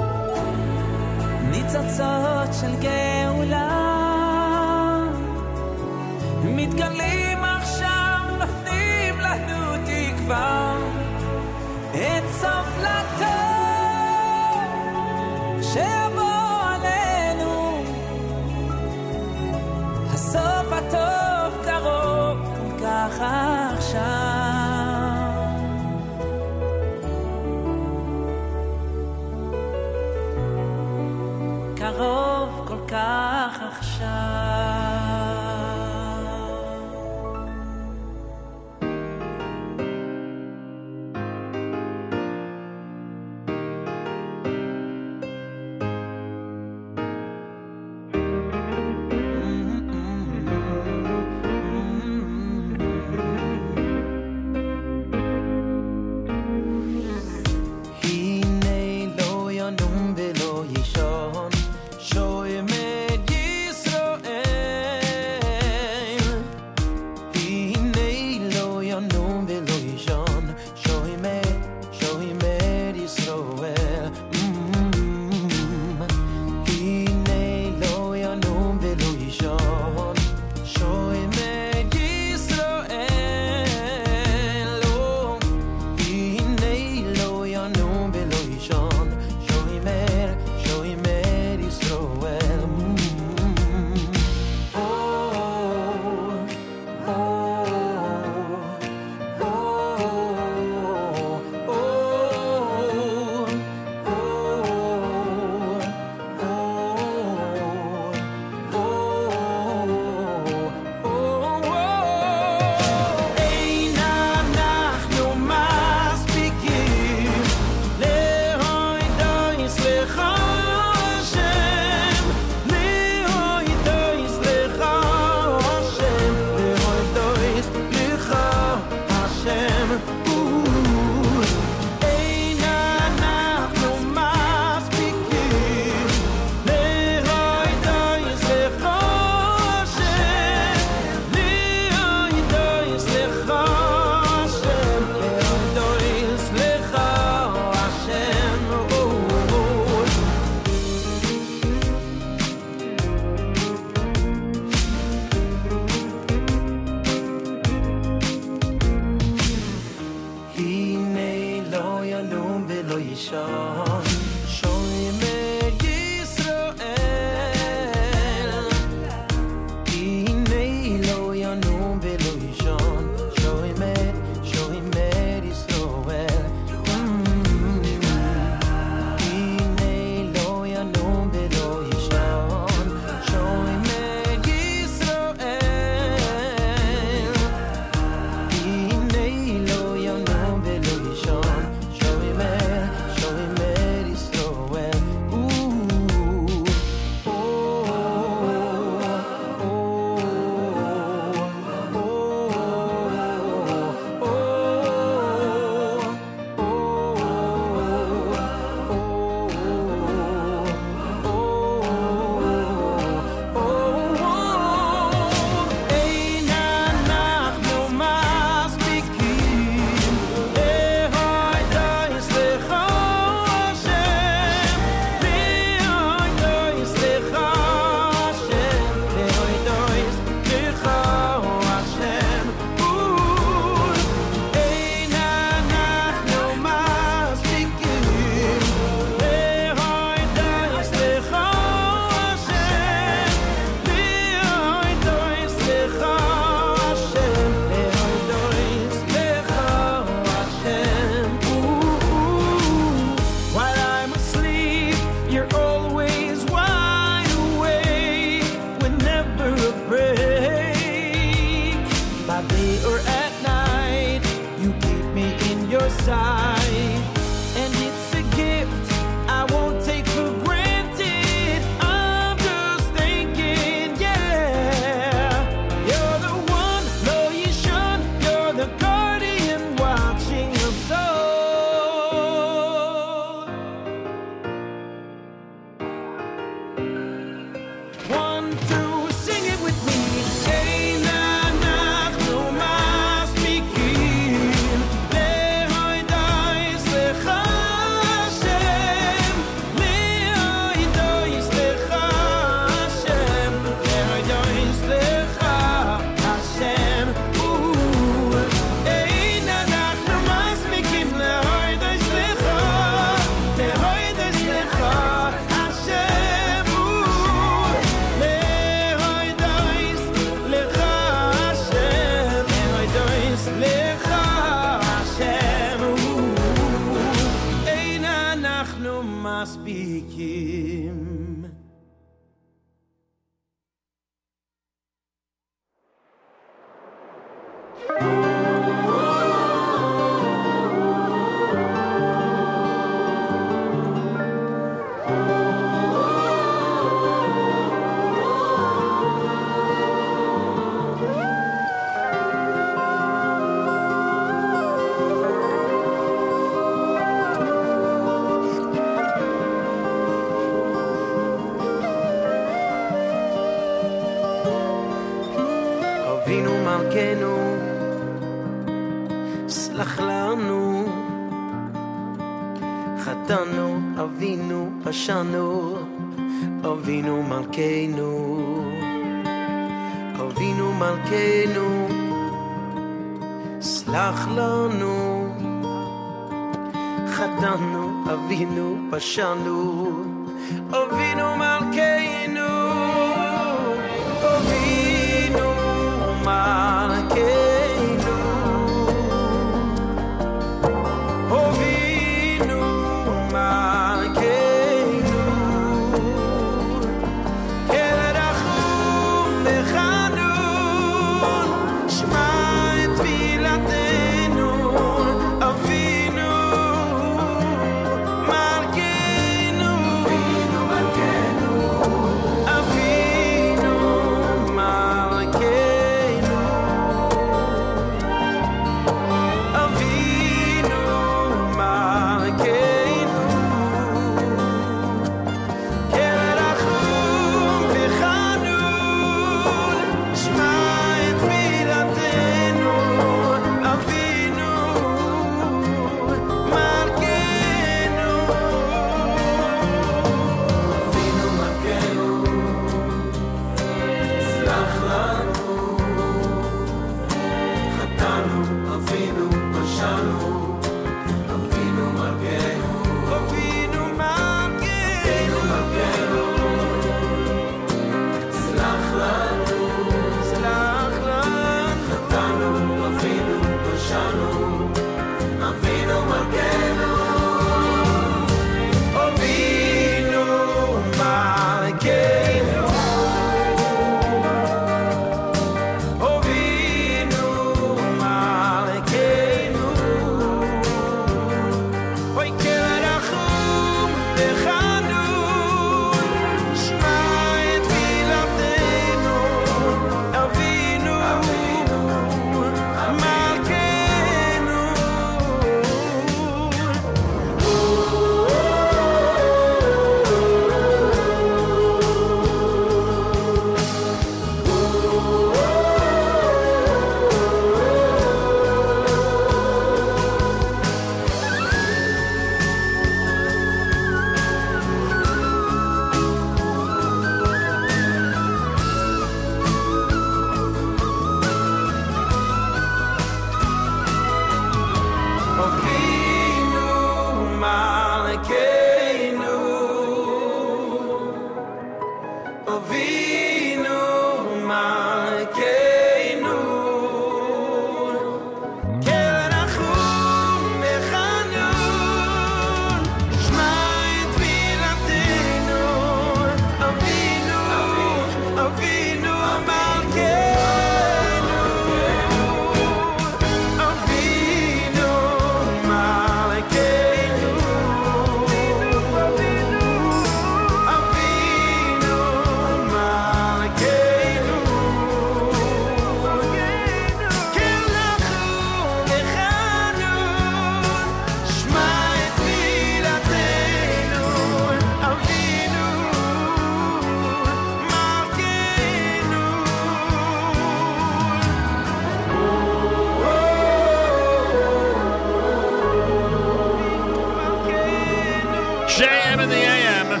JM and the AM.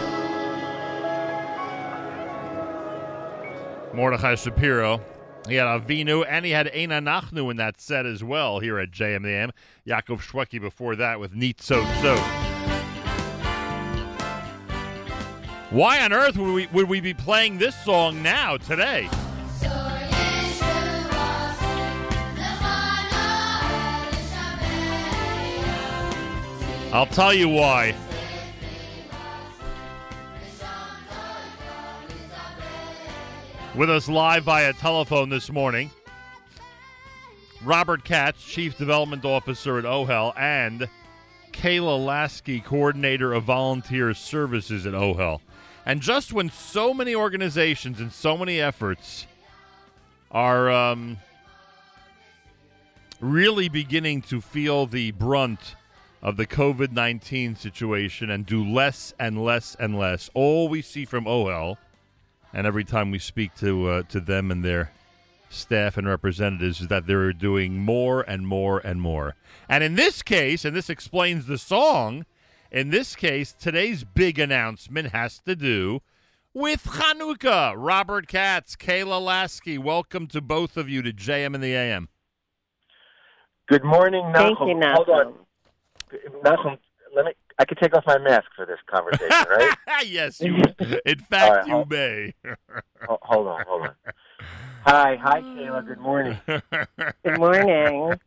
Mordechai Shapiro. He had Avinu and he had Eina Nachnu in that set as well here at JM the AM. Yaakov Shwekey before that with Neat Soap Soap. Why on earth would we, would we be playing this song now, today? I'll tell you why. With us live via telephone this morning, Robert Katz, Chief Development Officer at OHEL, and Kayla Lasky, Coordinator of Volunteer Services at OHEL. And just when so many organizations and so many efforts are um, really beginning to feel the brunt of the COVID 19 situation and do less and less and less, all we see from OHEL and every time we speak to uh, to them and their staff and representatives is that they're doing more and more and more. And in this case, and this explains the song, in this case, today's big announcement has to do with Hanukkah. Robert Katz, Kayla Lasky, welcome to both of you to JM and the AM. Good morning, Nachum. Thank you, Hold Nachum. on. Nachum, let me. I could take off my mask for this conversation, right? yes, you. In fact, All right, you hold- may. Hold on, hold on. Hi, hi, Kayla. Good morning. Good morning.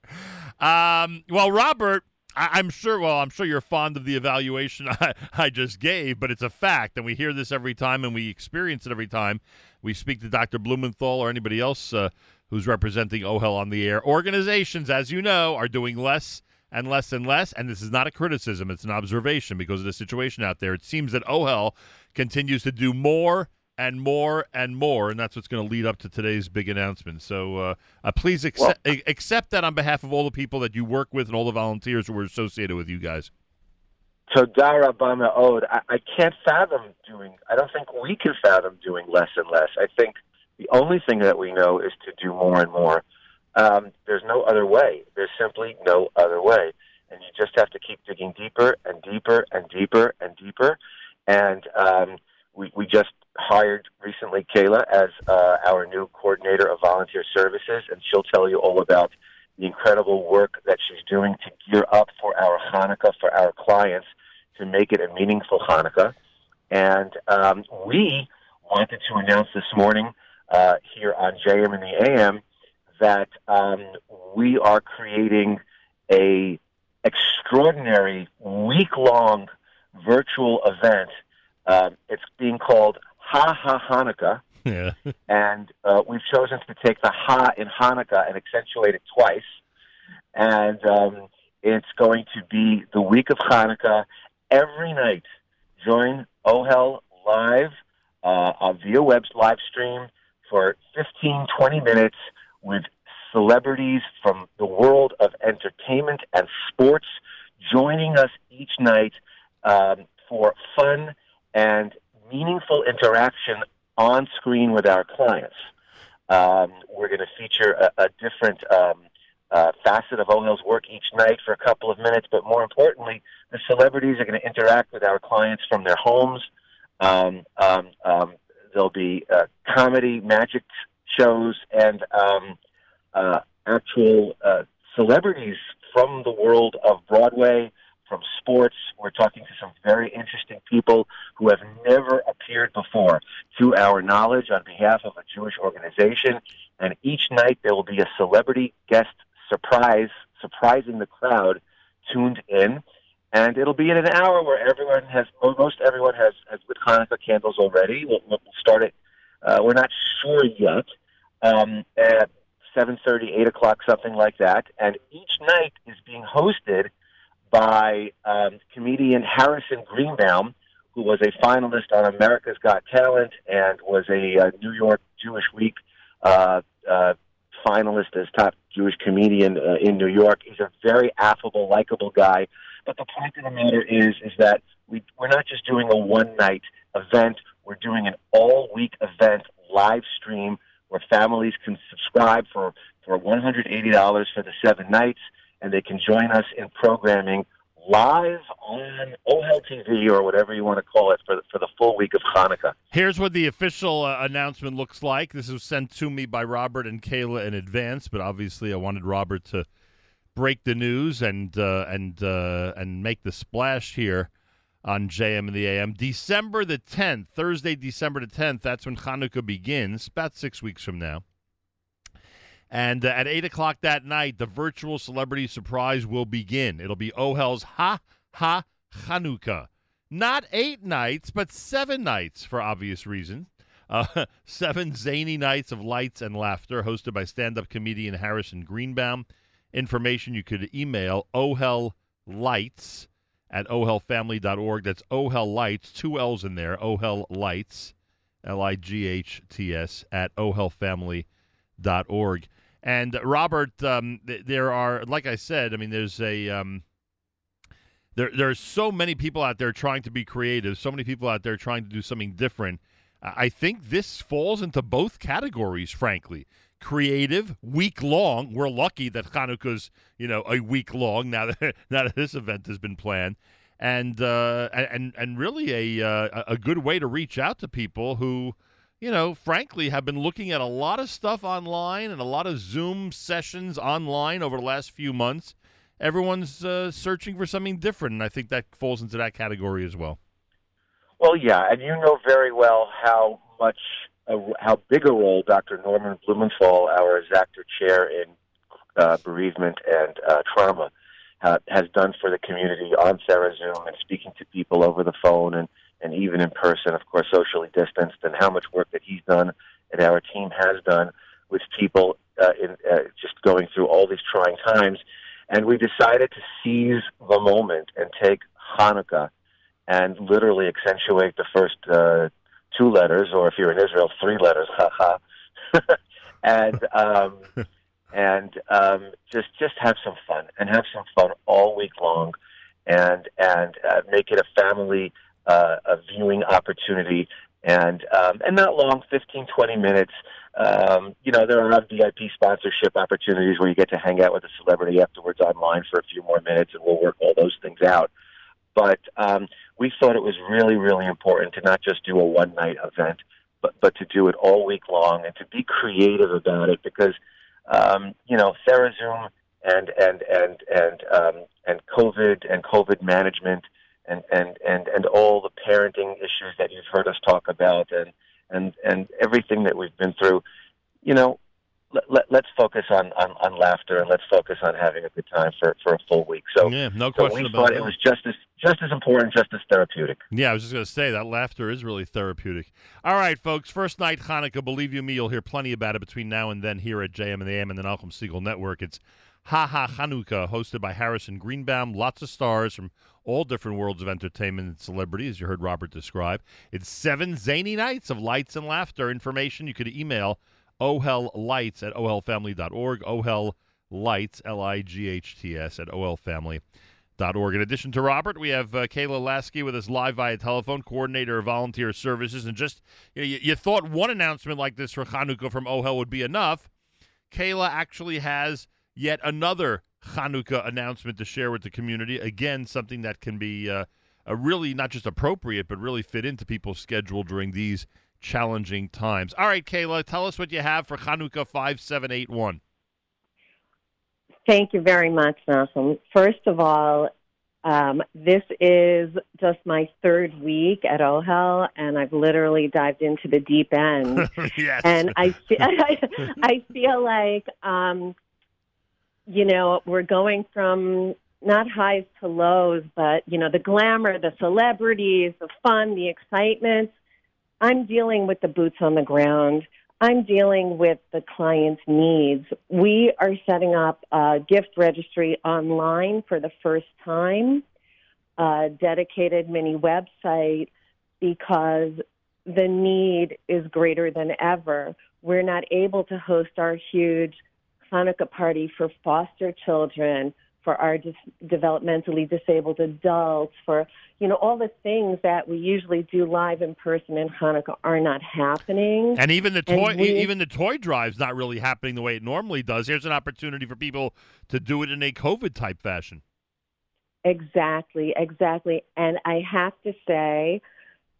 Um, well, Robert, I- I'm sure. Well, I'm sure you're fond of the evaluation I, I just gave, but it's a fact, and we hear this every time, and we experience it every time we speak to Dr. Blumenthal or anybody else uh, who's representing OHEL on the air. Organizations, as you know, are doing less and less and less, and this is not a criticism; it's an observation because of the situation out there. It seems that OHEL continues to do more and more and more, and that's what's going to lead up to today's big announcement. So uh, uh, please accept, a- accept that on behalf of all the people that you work with and all the volunteers who are associated with you guys. Todara Bama Ode. I, I can't fathom doing. I don't think we can fathom doing less and less. I think the only thing that we know is to do more and more. Um, there's no other way. There's simply no other way, and you just have to keep digging deeper and deeper and deeper and deeper. And um, we we just hired recently Kayla as uh, our new coordinator of volunteer services, and she'll tell you all about the incredible work that she's doing to gear up for our Hanukkah for our clients to make it a meaningful Hanukkah. And um, we wanted to announce this morning uh, here on JM and the AM that um, we are creating a extraordinary week long virtual event. Um, it's being called Ha Ha Hanukkah Yeah. and uh, we've chosen to take the ha in Hanukkah and accentuate it twice. And um, it's going to be the week of Hanukkah every night. Join OHEL live uh, via web live stream for 15, 20 minutes with celebrities from the world of entertainment and sports joining us each night um, for fun and meaningful interaction on screen with our clients. Um, we're going to feature a, a different um, uh, facet of OHEL's work each night for a couple of minutes, but more importantly, the celebrities are going to interact with our clients from their homes. Um, um, um, there'll be uh, comedy, magic shows, and um, uh, actual uh, celebrities from the world of Broadway, from sports. We're talking to some very interesting people who have never appeared before, to our knowledge, on behalf of a Jewish organization. And each night there will be a celebrity guest surprise, surprising the crowd tuned in. And it'll be in an hour where everyone has, most everyone has, has lit Hanukkah candles already. We'll, we'll start it. Uh, we're not sure yet. Um, at 7.30, 8 o'clock, something like that. And each night is being hosted by um, comedian Harrison Greenbaum, who was a finalist on America's Got Talent and was a uh, New York Jewish Week uh, uh, finalist as top Jewish comedian uh, in New York. He's a very affable, likable guy. But the point of the matter is, is that we, we're not just doing a one night event. We're doing an all week event live stream where families can subscribe for, for $180 for the seven nights and they can join us in programming live on OHEL TV or whatever you want to call it for the, for the full week of Hanukkah. Here's what the official uh, announcement looks like. This was sent to me by Robert and Kayla in advance, but obviously I wanted Robert to break the news and uh, and uh, and make the splash here on JM and the AM. December the 10th, Thursday, December the 10th. That's when Hanukkah begins. About six weeks from now. And uh, at 8 o'clock that night, the virtual celebrity surprise will begin. It'll be Ohel's Ha Ha Chanukah. Not eight nights, but seven nights for obvious reasons. Uh, seven zany nights of lights and laughter, hosted by stand up comedian Harrison Greenbaum. Information you could email ohellights at ohelfamily.org. That's ohel lights, two L's in there, ohel lights, L I G H T S, at ohelfamily.org. And Robert, um, th- there are, like I said, I mean, there's a. Um, there, there's so many people out there trying to be creative, so many people out there trying to do something different. I think this falls into both categories, frankly. Creative, week long. We're lucky that Hanukkah's, you know, a week long now that now that this event has been planned, and uh, and and really a uh, a good way to reach out to people who, you know, frankly have been looking at a lot of stuff online and a lot of Zoom sessions online over the last few months everyone's uh, searching for something different, and I think that falls into that category as well. Well, yeah, and you know very well how much, uh, how big a role Dr. Norman Blumenthal, our Zactor chair in uh, bereavement and uh, trauma, uh, has done for the community on Zoom and speaking to people over the phone and, and even in person, of course, socially distanced, and how much work that he's done and our team has done with people uh, in uh, just going through all these trying times. And we decided to seize the moment and take Hanukkah and literally accentuate the first uh, two letters, or if you're in Israel, three letters, ha ha, and um, and um, just just have some fun and have some fun all week long, and and uh, make it a family uh, a viewing opportunity, and um, and not long, 15, 20 minutes. Um, you know, there are VIP sponsorship opportunities where you get to hang out with a celebrity afterwards online for a few more minutes, and we'll work all those things out. But um, we thought it was really, really important to not just do a one night event, but but to do it all week long and to be creative about it because um, you know Sarah Zoom and and and and um, and COVID and COVID management and and and and all the parenting issues that you've heard us talk about and and and everything that we've been through, you know. Let, let, let's focus on, on, on laughter and let's focus on having a good time for, for a full week. So, Yeah, no so question we about that. it was just as just as important, just as therapeutic. Yeah, I was just going to say that laughter is really therapeutic. All right, folks, first night Hanukkah. Believe you me, you'll hear plenty about it between now and then here at JM and the AM and the Nachum Segal Network. It's Ha Ha Hanukkah, hosted by Harrison Greenbaum. Lots of stars from all different worlds of entertainment and celebrity, as you heard Robert describe. It's seven zany nights of lights and laughter. Information you could email ohellights at ohelfamily.org. OHEL Lights, L I G H T S, at ohelfamily.org. In addition to Robert, we have uh, Kayla Lasky with us live via telephone, coordinator of volunteer services. And just, you, know, you, you thought one announcement like this for Hanukkah from OHEL would be enough. Kayla actually has yet another Hanukkah announcement to share with the community. Again, something that can be uh, really not just appropriate, but really fit into people's schedule during these challenging times. All right, Kayla, tell us what you have for Hanukkah 5781. Thank you very much, Nachum. First of all, um, this is just my third week at OHEL, and I've literally dived into the deep end. yes. And I, fe- I feel like, um, you know, we're going from not highs to lows, but, you know, the glamour, the celebrities, the fun, the excitement. I'm dealing with the boots on the ground. I'm dealing with the client's needs. We are setting up a gift registry online for the first time, a dedicated mini website, because the need is greater than ever. We're not able to host our huge Hanukkah party for foster children, for our dis- developmentally disabled adults, for you know all the things that we usually do live in person in Hanukkah are not happening. And even the toy, we- even the toy drive's not really happening the way it normally does. Here's an opportunity for people to do it in a COVID type fashion. Exactly, exactly. And I have to say,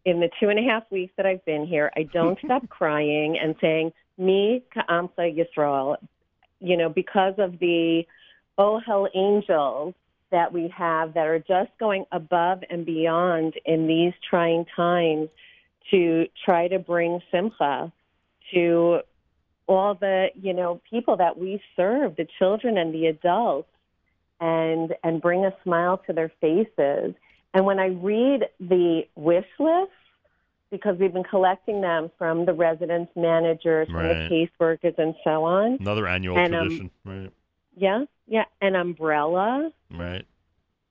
in the two and a half weeks that I've been here, I don't stop crying and saying, "Me ka'amcha Yisrael," you know, because of the oh hell angels that we have that are just going above and beyond in these trying times to try to bring simcha to all the you know people that we serve, the children and the adults and and bring a smile to their faces. And when I read the wish list, because we've been collecting them from the residence managers, from Right. the caseworkers, and so on. Another annual And, um, tradition. right. Yeah, yeah, an umbrella, Right.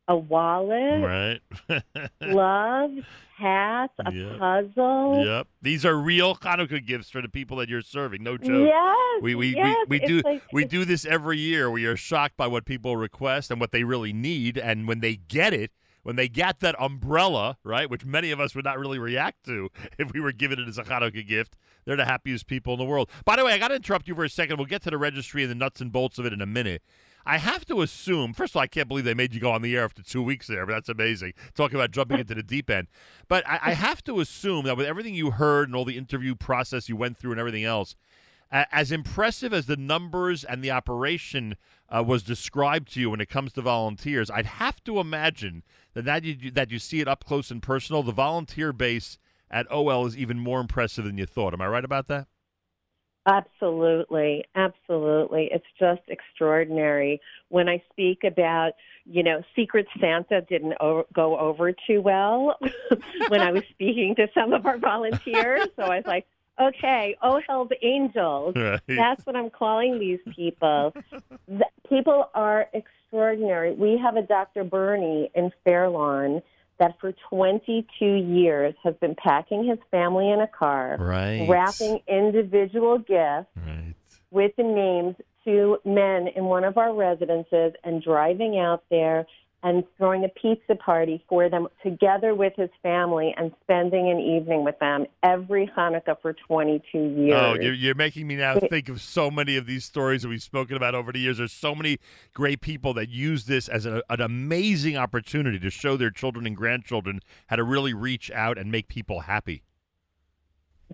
a wallet, Right. gloves, hats, a Yep. puzzle. Yep. These are real Hanukkah gifts for the people that you're serving. No joke. Yes, We we, yes, we, we do like- we do this every year. We are shocked by what people request and what they really need, and when they get it, when they get that umbrella, right, which many of us would not really react to if we were given it as a Hanukkah gift, they're the happiest people in the world. By the way, I got to interrupt you for a second. We'll get to the registry and the nuts and bolts of it in a minute. I have to assume, first of all, I can't believe they made you go on the air after two weeks there, but that's amazing. Talking about jumping into the deep end. But I, I have to assume that with everything you heard and all the interview process you went through and everything else, as impressive as the numbers and the operation uh, was described to you when it comes to volunteers, I'd have to imagine that that you, that you see it up close and personal. The volunteer base at OHEL is even more impressive than you thought. Am I right about that? Absolutely, absolutely. It's just extraordinary. When I speak about, you know, Secret Santa didn't o- go over too well when I was speaking to some of our volunteers. So I was like, okay, oh, help angels. Right. That's what I'm calling these people. Th- people are extraordinary. We have a Dr. Bernie in Fairlawn that for 22 years has been packing his family in a car, Right. wrapping individual gifts with the names to men in one of our residences and driving out there and throwing a pizza party for them together with his family and spending an evening with them every Hanukkah for 22 years. Oh, you're, you're making me now think of so many of these stories that we've spoken about over the years. There's so many great people that use this as a, an amazing opportunity to show their children and grandchildren how to really reach out and make people happy.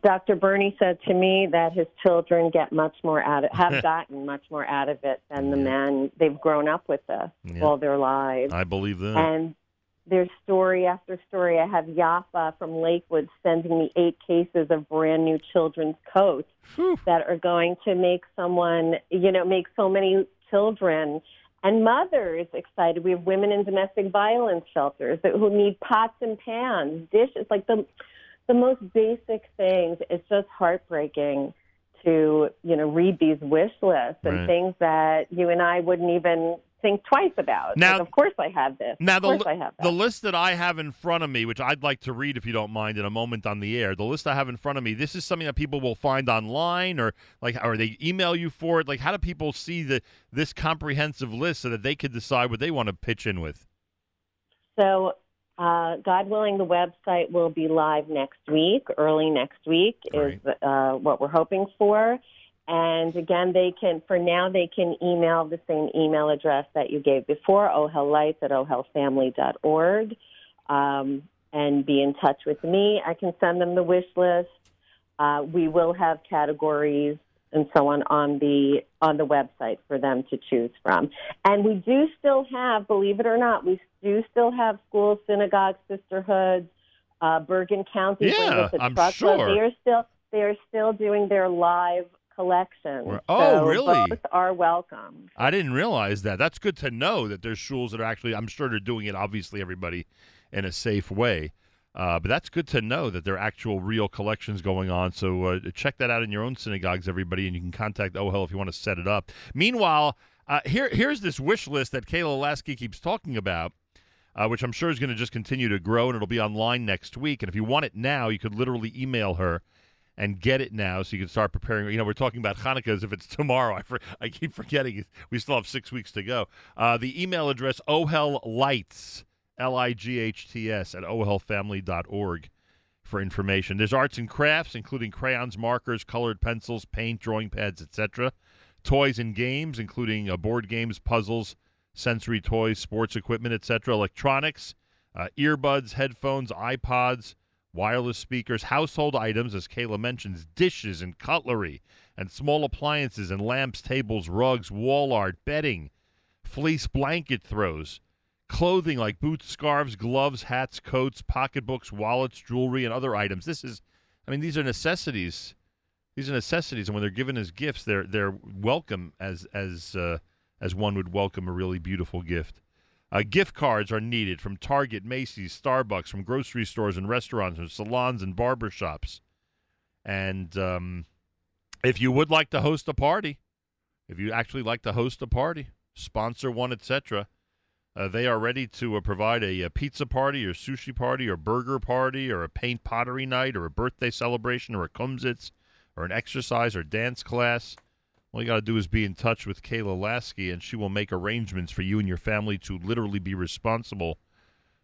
Dr. Bernie said to me that his children get much more out of have gotten much more out of it than the men they've grown up with this Yeah. all their lives. I believe that. And there's story after story. I have Yapa from Lakewood sending me eight cases of brand new children's coats that are going to make someone, you know, make so many children and mothers excited. We have women in domestic violence shelters that, who need pots and pans, dishes, like the the most basic things. It's just heartbreaking to, you know, read these wish lists and Right. things that you and I wouldn't even think twice about. Now- Like, of course I have this. Now, of the, course I have that. the list that I have in front of me, which I'd like to read if you don't mind in a moment on the air, the list I have in front of me, this is something that people will find online or like, or they email you for it. Like, how do people see the this comprehensive list so that they could decide what they want to pitch in with? So, uh, God willing, the website will be live next week. Early next week is uh, what we're hoping for. And again, they can, for now, they can email the same email address that you gave before, ohellights at ohelfamily.org, um, and be in touch with me. I can send them the wish list. Uh, we will have categories and so on on the on the website for them to choose from. And we do still have, believe it or not, we do still have schools, synagogues, sisterhoods, uh, Bergen County. Yeah, I'm sure. They are still they are still doing their live collection. Oh, So really? Both are welcome. I didn't realize that. That's good to know that there's schools that are actually. I'm sure they're doing it. Obviously, everybody in a safe way. Uh, but that's good to know that there are actual real collections going on. So uh, check that out in your own synagogues, everybody, and you can contact OHEL if you want to set it up. Meanwhile, uh, here here's this wish list that Kayla Lasky keeps talking about, uh, which I'm sure is going to just continue to grow, and it'll be online next week. And if you want it now, you could literally email her and get it now so you can start preparing. You know, we're talking about Hanukkah as if it's tomorrow. I, for, I keep forgetting we still have six weeks to go. Uh, the email address, ohellights, L I G H T S, at ohelfamily.org for information. There's arts and crafts, including crayons, markers, colored pencils, paint, drawing pads, etc. Toys and games, including uh, board games, puzzles, sensory toys, sports equipment, etc., electronics, uh, earbuds, headphones, iPods, wireless speakers, household items, as Kayla mentions, dishes and cutlery, and small appliances and lamps, tables, rugs, wall art, bedding, fleece blanket throws, clothing like boots, scarves, gloves, hats, coats, pocketbooks, wallets, jewelry, and other items. This is, I mean, these are necessities. These are necessities, and when they're given as gifts, they're they're welcome as as uh, as one would welcome a really beautiful gift. Uh, gift cards are needed from Target, Macy's, Starbucks, from grocery stores and restaurants, from salons and barber shops. And um, if you would like to host a party, if you actually like to host a party, sponsor one, etc., uh, they are ready to uh, provide a, a pizza party or sushi party or burger party or a paint pottery night or a birthday celebration or a kumsitz or an exercise or dance class. All you got to do is be in touch with Kayla Lasky, and she will make arrangements for you and your family to literally be responsible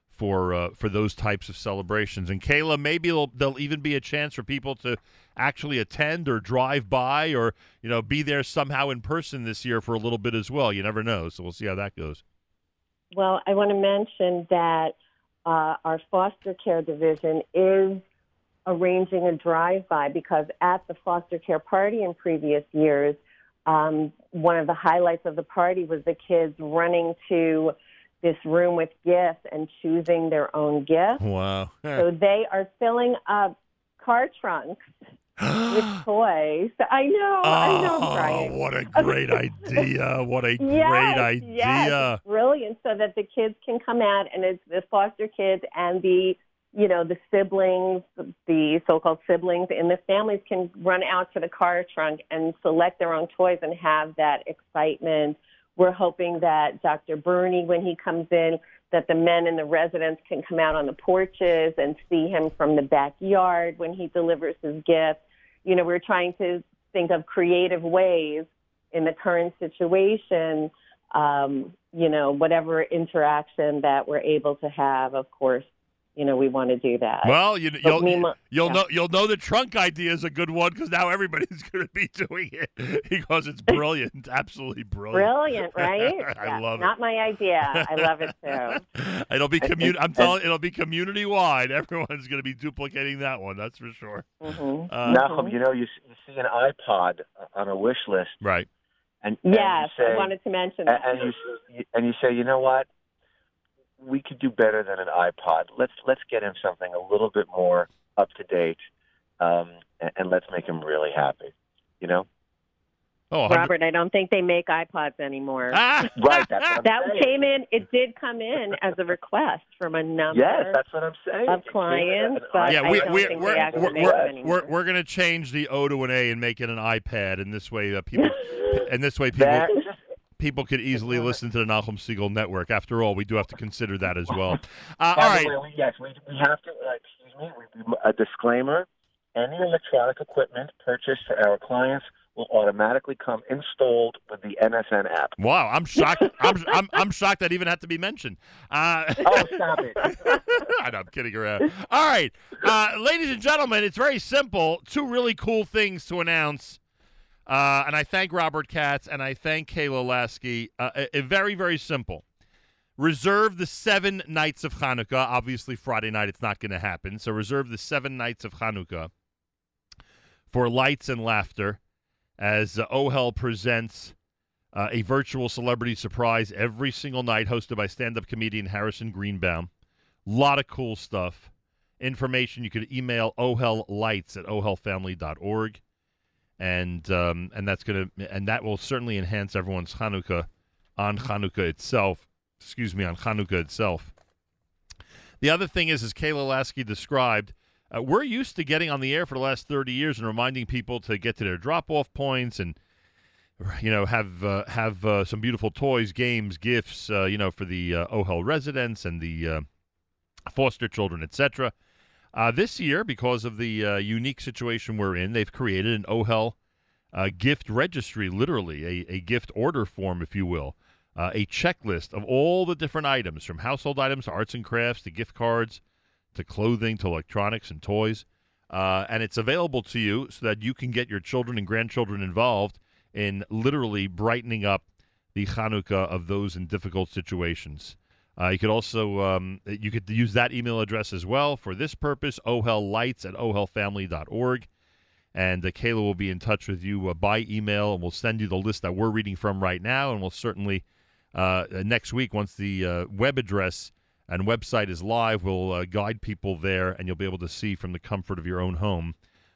for uh, for those types of celebrations. And Kayla, maybe there'll, even be a chance for people to actually attend or drive by or you know be there somehow in person this year for a little bit as well. You never know, so we'll see how that goes. Well, I want to mention that uh, our foster care division is arranging a drive-by because at the foster care party in previous years, um, one of the highlights of the party was the kids running to this room with gifts and choosing their own gifts. Wow. So they are filling up car trunks with toys. I know, I know, Oh, what a great idea! What a Yes, great idea! Yes, brilliant. So that the kids can come out and it's the foster kids and the you know the siblings, the so-called siblings in the families can run out to the car trunk and select their own toys and have that excitement. We're hoping that Dr. Bernie, when he comes in, that the men and the residents can come out on the porches and see him from the backyard when he delivers his gift. You know, we're trying to think of creative ways in the current situation, um, you know, whatever interaction that we're able to have, of course, you know, we want to do that. Well, you, But you'll meanwhile- you'll yeah. know you'll know the trunk idea is a good one because now everybody's going to be doing it because it's brilliant, absolutely brilliant. Brilliant, right? I Yeah, love Not my idea. I love it too. it. It'll be commun- I'm telling it'll be community wide. Everyone's going to be duplicating that one. That's for sure. Mm-hmm. Uh, Nachum, you know, you, s- you see an iPod on a wish list, right? And and Yes, you say, I wanted to mention and, that. and you and you say, you know what? We could do better than an iPod. Let's let's get him something a little bit more up to date, um, and, and let's make him really happy. You know? Oh, Robert, I don't think they make iPods anymore. right. That's what I'm that saying. came in. It did come in as a request from a number. Yes, that's what I'm saying. Of clients, but yeah, I we, don't we, think we're, they actually we're, make we're, we're, we're going to change the O to an A and make it an iPad, and this way uh, people and this way people That- people could easily listen to the Nachum Segal network. After all, we do have to consider that as well. Uh, all the way, we, yes, we, we have to. Uh, excuse me. We, a disclaimer: any electronic equipment purchased for our clients will automatically come installed with the NSN app. Wow, I'm shocked. I'm, I'm I'm shocked that even had to be mentioned. Uh, oh, stop it! Know, I'm kidding around. All right, uh, ladies and gentlemen, it's very simple. Two really cool things to announce. Uh, and I thank Robert Katz and I thank Kayla Lasky. Uh, a, a very, very simple. Reserve the seven nights of Hanukkah. Obviously, Friday night it's not going to happen. So reserve the seven nights of Hanukkah for lights and laughter as uh, OHEL presents uh, a virtual celebrity surprise every single night, hosted by stand-up comedian Harrison Greenbaum. lot of cool stuff. Information you could email ohellights at ohelfamily.org, and um, and that's gonna and that will certainly enhance everyone's Hanukkah on Hanukkah itself. Excuse me, on Hanukkah itself. The other thing is, as Kayla Lasky described, uh, we're used to getting on the air for the last 30 years and reminding people to get to their drop-off points and you know have uh, have uh, some beautiful toys, games, gifts, uh, you know, for the uh, OHEL residents and the uh, foster children, etc. Uh, this year, because of the uh, unique situation we're in, they've created an OHEL uh, gift registry, literally a, a gift order form, if you will, uh, a checklist of all the different items, from household items to arts and crafts to gift cards to clothing to electronics and toys. Uh, and it's available to you so that you can get your children and grandchildren involved in literally brightening up the Chanukah of those in difficult situations. Uh, you could also um, you could use that email address as well for this purpose. Lights at ohelfamily.org. And uh, Kayla will be in touch with you uh, by email, and we'll send you the list that we're reading from right now. And we'll certainly uh, uh, next week, once the uh, web address and website is live, we'll guide people there, and you'll be able to see from the comfort of your own home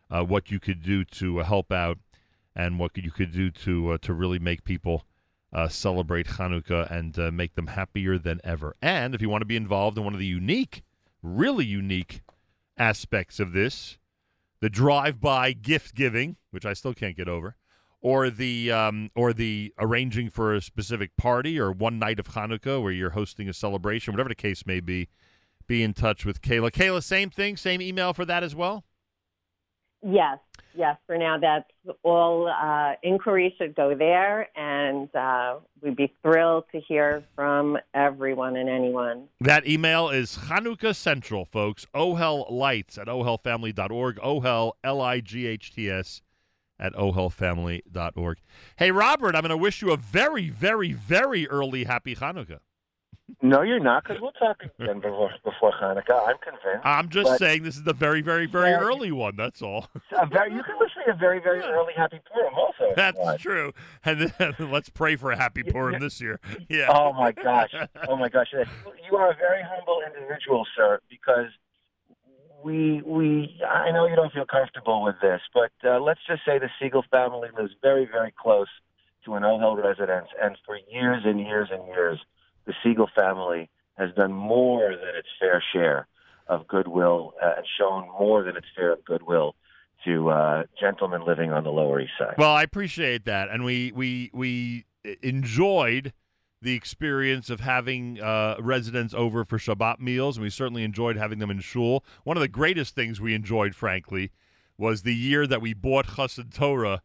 what you could do to help out and what you could do to to really make people uh, celebrate Hanukkah and uh, make them happier than ever. And if you want to be involved in one of the unique, really unique aspects of this, the drive-by gift giving, which I still can't get over, or the um, or the arranging for a specific party or one night of Hanukkah where you're hosting a celebration, whatever the case may be, be in touch with Kayla. Kayla, same thing, same email for that as well. Yes, yes. For now, that's all. Uh, inquiries should go there, and uh, we'd be thrilled to hear from everyone and anyone. That email is Hanukkah Central, folks. Ohel Lights at ohelfamily.org. Ohel, L I G H T S, at ohelfamily.org. Hey, Robert, I'm going to wish you a very, very, very early happy Hanukkah. No, you're not, because we'll talk again before, before Hanukkah. I'm convinced. I'm just But saying this is the very, very, very early one. That's all. a very, you can wish me a very, very early happy Purim also. That's true. And then let's pray for a happy Purim this year. Yeah. Oh my gosh! Oh my gosh! You are a very humble individual, sir. Because we we I know you don't feel comfortable with this, but uh, let's just say the Segal family lives very very close to an Ohel residence, and for years and years and years, the Segal family has done more than its fair share of goodwill uh, and shown more than its fair of goodwill to uh, gentlemen living on the Lower East Side. Well, I appreciate that, and we we we enjoyed the experience of having uh, residents over for Shabbat meals, and we certainly enjoyed having them in shul. One of the greatest things we enjoyed, frankly, was the year that we bought Chatan Torah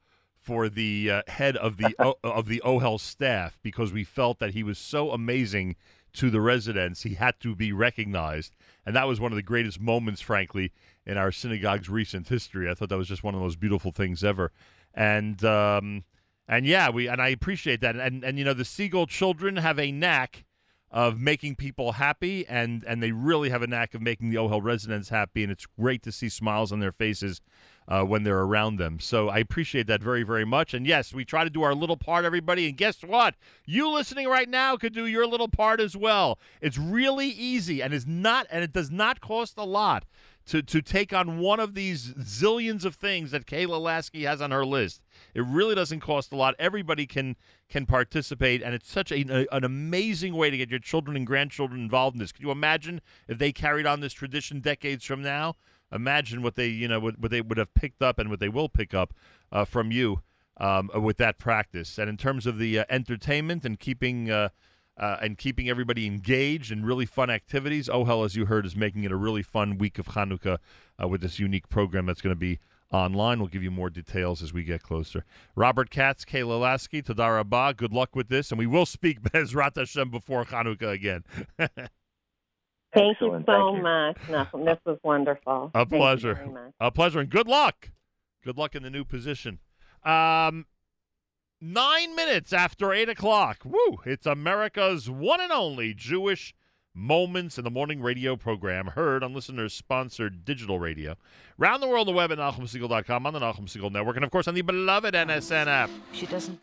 for the uh, head of the o- of the OHEL staff because we felt that he was so amazing to the residents, he had to be recognized, and that was one of the greatest moments, frankly, in our synagogue's recent history. I thought that was just one of the most beautiful things ever, and um, and yeah, we and I appreciate that, and and you know the Segal children have a knack of making people happy, and and they really have a knack of making the OHEL residents happy, and it's great to see smiles on their faces uh, when they're around them. So I appreciate that very very much. And yes, we try to do our little part, everybody. And guess what? You listening right now could do your little part as well. It's really easy, and is not, and it does not cost a lot. To, to take on one of these zillions of things that Kayla Lasky has on her list. It really doesn't cost a lot. Everybody can can participate, and it's such a, an amazing way to get your children and grandchildren involved in this. Could you imagine if they carried on this tradition decades from now? Imagine what they you know what, what they would have picked up and what they will pick up uh, from you um, with that practice. And in terms of the uh, entertainment and keeping. Uh, uh, and keeping everybody engaged in really fun activities. Oh hell, as you heard, is making it a really fun week of Hanukkah uh, with this unique program that's going to be online. We'll give you more details as we get closer. Robert Katz, Kayla Lasky, Tadara Ba, good luck with this, and we will speak Bezrat Hashem before Hanukkah again. Thank you so thank you. much, Nachum. This was wonderful. A Thank pleasure. A pleasure, and good luck. Good luck in the new position. Um, nine minutes after eight o'clock. Woo! It's America's one and only Jewish Moments in the Morning radio program, heard on listeners sponsored digital radio. Round the world on the web at NachumSegal.com, on the Nachum Segal Network, and of course on the beloved NSN app. She doesn't.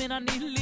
him and I need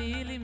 nearly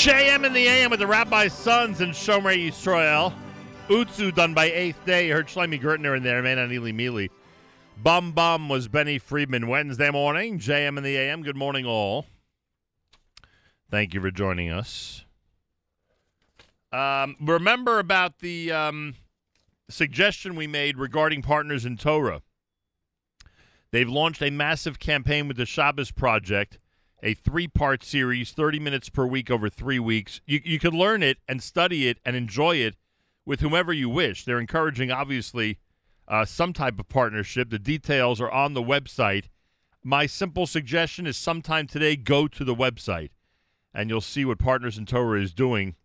JM in the AM with the Rabbi's Sons and Shomer Yisrael. Utsu done by Eighth Day. You heard Shlomi Gertner in there, man, on Ely Mealy. Bum Bum was Benny Friedman Wednesday morning. JM in the AM. Good morning, all. Thank you for joining us. Um, remember about the um, suggestion we made regarding partners in Torah. They've launched a massive campaign with the Shabbos Project, a three part series, 30 minutes per week over three weeks. You, you could learn it and study it and enjoy it with whomever you wish. They're encouraging, obviously, uh, some type of partnership. The details are on the website. My simple suggestion is sometime today, go to the website and you'll see what Partners in Torah is doing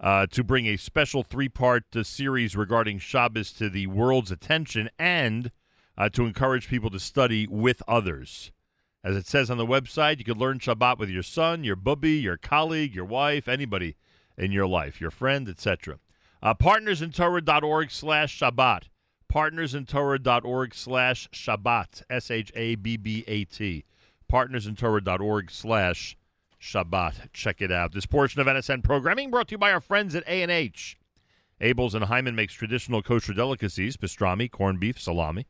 uh, to bring a special three part uh, series regarding Shabbos to the world's attention and uh, to encourage people to study with others. As it says on the website, you can learn Shabbat with your son, your bubby, your colleague, your wife, anybody in your life, your friend, etc. Uh, partnersintorah.org slash Shabbat. Partnersintorah.org slash Shabbat. S H A B B A T. Partnersintorah.org slash Shabbat. Check it out. This portion of NSN programming brought to you by our friends at A&H. Abeles and Heymann makes traditional kosher delicacies, pastrami, corned beef, salami,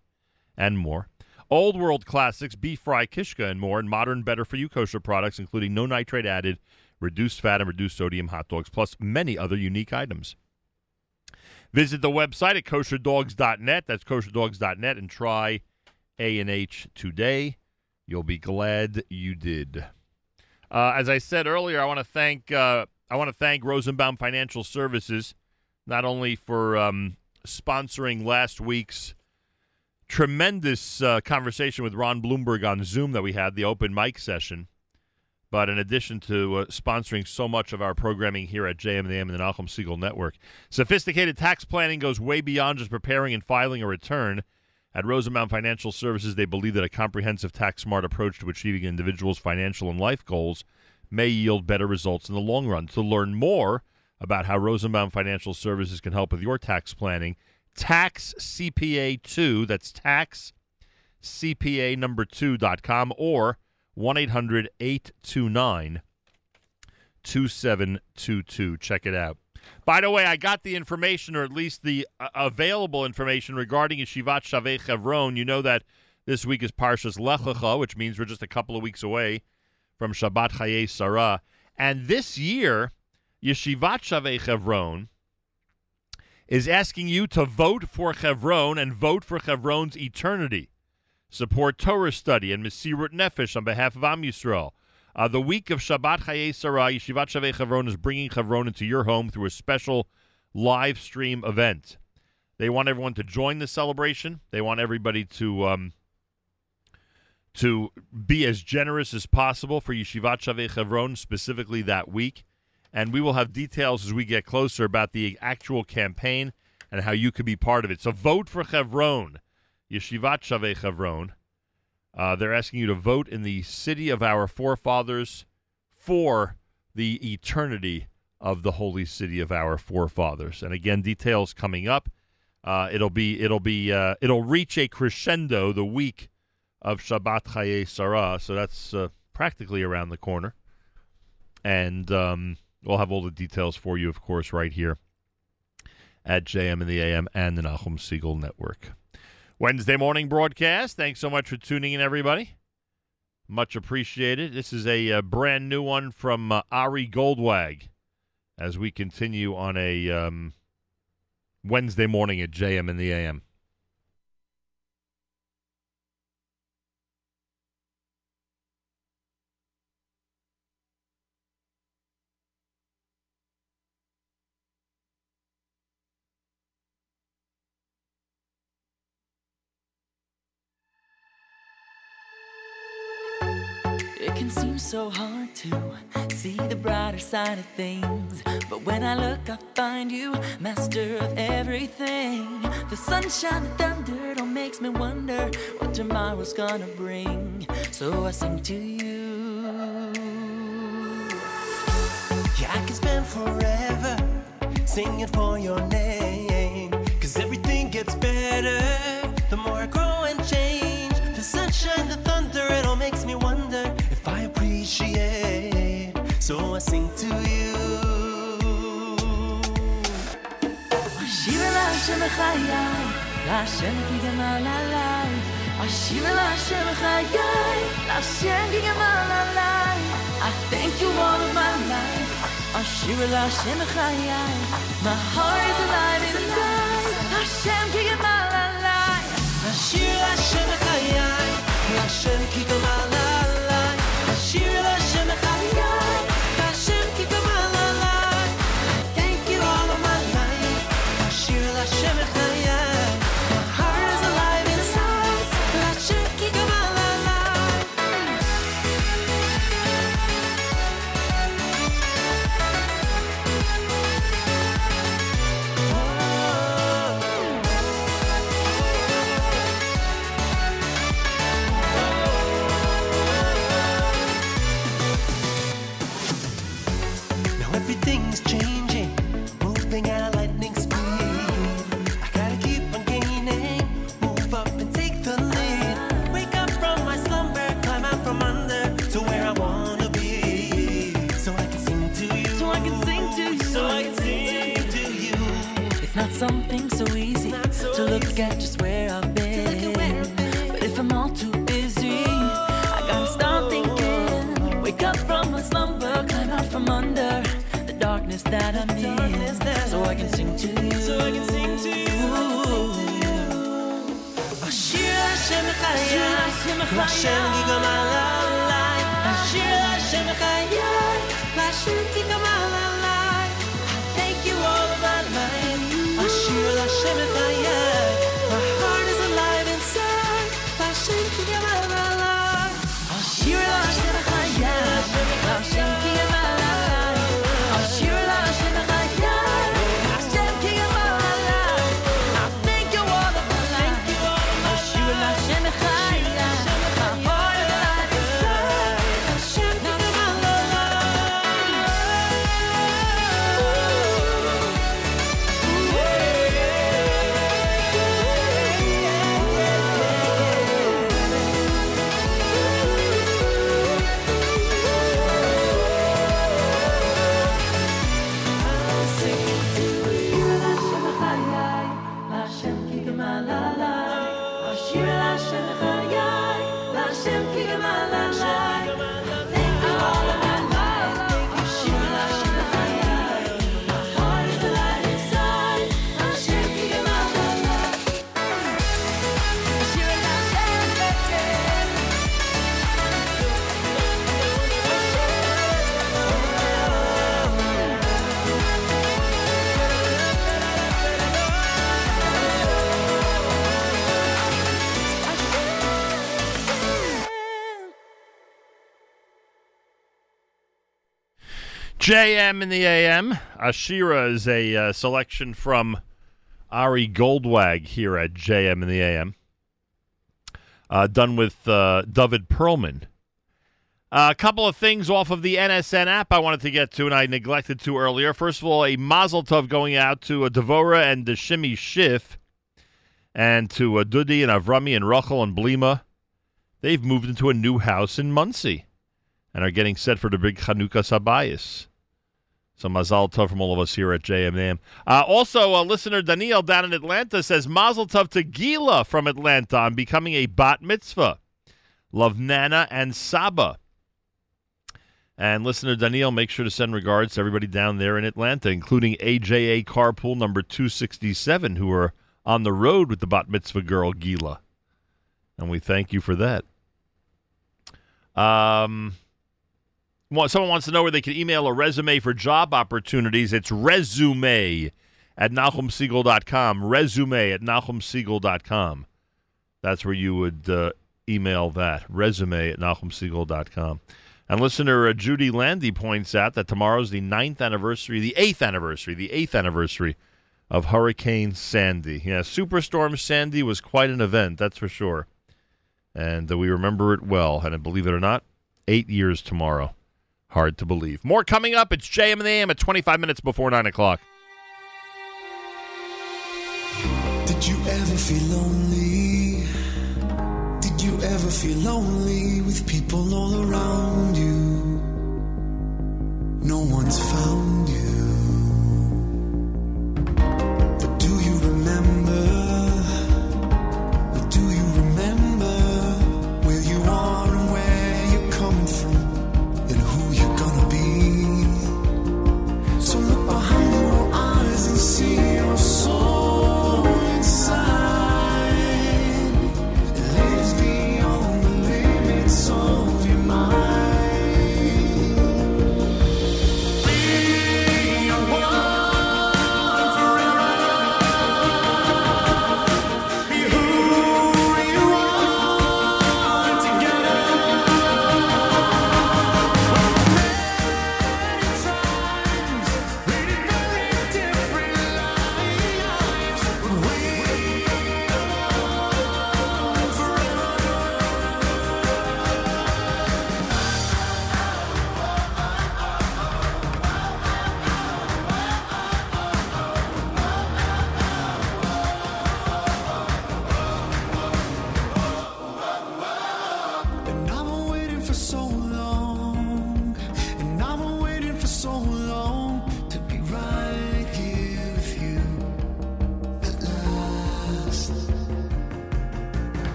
and more. Old world classics, beef fry, kishka, and more, and modern, better for you kosher products, including no nitrate added, reduced fat, and reduced sodium hot dogs, plus many other unique items. Visit the website at kosherdogs.net. That's kosherdogs.net and try A&H today. You'll be glad you did. Uh, as I said earlier, I want to thank uh, I want to thank Rosenbaum Financial Services not only for um, sponsoring last week's tremendous uh, conversation with Ron Bloomberg on Zoom that we had, the open mic session, but in addition to uh, sponsoring so much of our programming here at JM and the and the Nachum Segal Network, sophisticated tax planning goes way beyond just preparing and filing a return. At Rosenbaum Financial Services, they believe that a comprehensive tax smart approach to achieving individual's financial and life goals may yield better results in the long run. To learn more about how Rosenbaum Financial Services can help with your tax planning, Tax CPA 2, that's tax CPA number 2.com or 1 800 829 2722. Check it out. By the way, I got the information, or at least the uh, available information regarding Yeshivat Shavei Chevron. You know that this week is Parshas Lech which means we're just a couple of weeks away from Shabbat Chayei Sarah. And this year, Yeshivat Shavei Chevron is asking you to vote for Chevron and vote for Chevron's eternity. Support Torah study and Mesirut Nefesh on behalf of Am Yisrael. Uh, the week of Shabbat Chayei Sarah, Yeshivat Shavei Chevron is bringing Chevron into your home through a special live stream event. They want everyone to join the celebration. They want everybody to um, to be as generous as possible for Yeshivat Shavei Chevron specifically that week. And we will have details as we get closer about the actual campaign and how you could be part of it. So vote for Chevron, Yeshivat Shavei Chevron. Uh, they're asking you to vote in the city of our forefathers for the eternity of the holy city of our forefathers. And again, details coming up. Uh, it'll be it'll be uh, it'll reach a crescendo the week of Shabbat Chayei Sarah, so that's uh, practically around the corner. And um, we'll have all the details for you, of course, right here at JM in the AM and the Nachum Segal Network. Wednesday morning broadcast. Thanks so much for tuning in, everybody. Much appreciated. This is a, uh brand new one from uh, Ari Goldwag as we continue on a um, Wednesday morning at JM in the AM. Can seem so hard to see the brighter side of things. But when I look, I find you, master of everything. The sunshine, the thunder, all makes me wonder what tomorrow's gonna bring. So I sing to you. Yeah, I can spend forever singing for your name. so I sing to you. אשיבה להשם בחיי, להשם כי גמל עליי. אשיבה להשם בחיי, להשם כי גמל עליי. I thank you all of my life. אשיבה להשם בחיי, my heart is alive inside. השם כי גמל עליי. אשיבה להשם בחיי, להשם כי גמל עליי. something so easy so to look easy. at just where I've been. Where I've been. But if I'm all too busy, oh, I gotta stop thinking. Wake up from my slumber, climb out from under the darkness that I'm in, so I can sing to you. So I can sing to you. Ashir Hashem Chayai, Hashem Gigam JM in the AM. Ashira is a uh, selection from Ari Goldwag here at JM in the AM. Uh, done with uh, David Perlman. a couple of things off of the NSN app I wanted to get to, and I neglected to earlier. First of all, a Mazel Tov going out to uh, Devora and the Shimi Schiff, and to uh, Dudi and Avrami and Rachel and Blima. They've moved into a new house in Monsey and are getting set for the big Chanukas Habayis. So Mazal Tov from all of us here at JMM. Uh, also, uh, listener Daniel down in Atlanta says Mazal Tov to Gila from Atlanta on becoming a bat mitzvah. Love Nana and Saba. And listener Daniel, make sure to send regards to everybody down there in Atlanta, including AJA Carpool number 267, who are on the road with the bat mitzvah girl Gila. And we thank you for that. Um, well, someone wants to know where they can email a resume for job opportunities. It's resume at NachumSegal.com. Resume at NachumSegal.com. That's where you would uh, email that. Resume at NachumSegal.com. And listener uh, Judy Landy points out that tomorrow's the ninth anniversary, the eighth anniversary, the eighth anniversary of Hurricane Sandy. Yeah, Superstorm Sandy was quite an event, that's for sure. And uh, we remember it well. And believe it or not, eight years tomorrow. Hard to believe. More coming up. It's JM and the AM at 25 minutes before 9 o'clock. Did you ever feel lonely? Did you ever feel lonely with people all around you? No one's found you.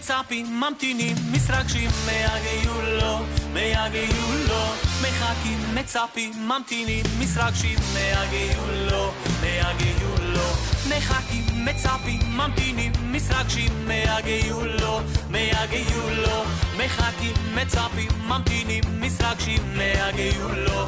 וצפים ממתינים, מסרגשים, מיגעו לו, מיגעו לו. מחכים, מצפים, ממתינים, מסרגשים, מיגעו לו, מיגעו לו. מחכים, מצפים, ממתינים, מסרגשים, מיגעו לו, מיגעו לו. מחכים, מצפים, ממתינים, מסרגשים, מיגעו לו.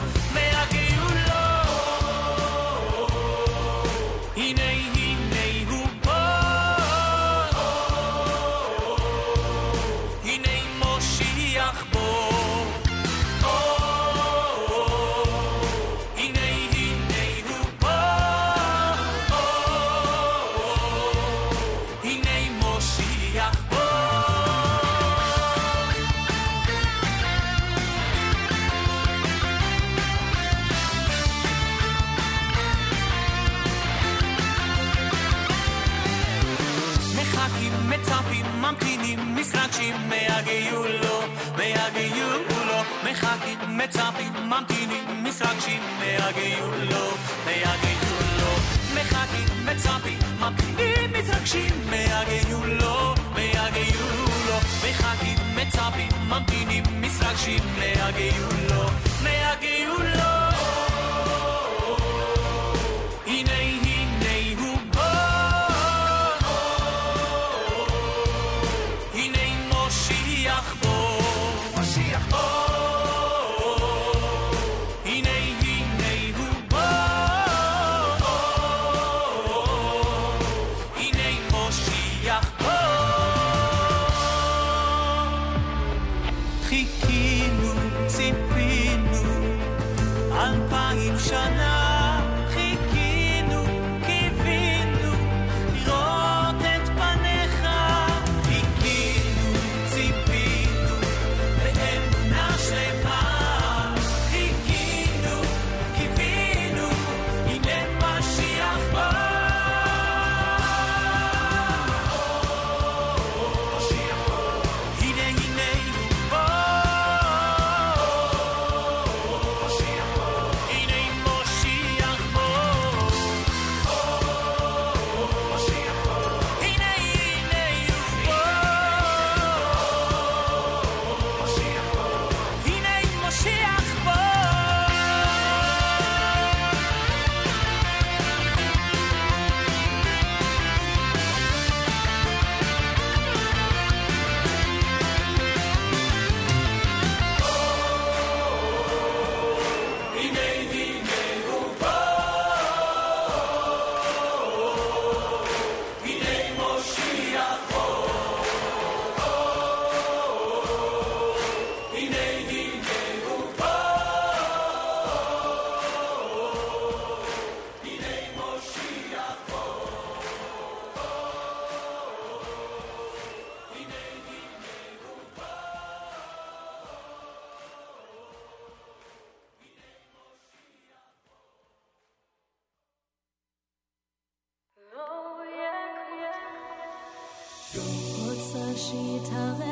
she tell them?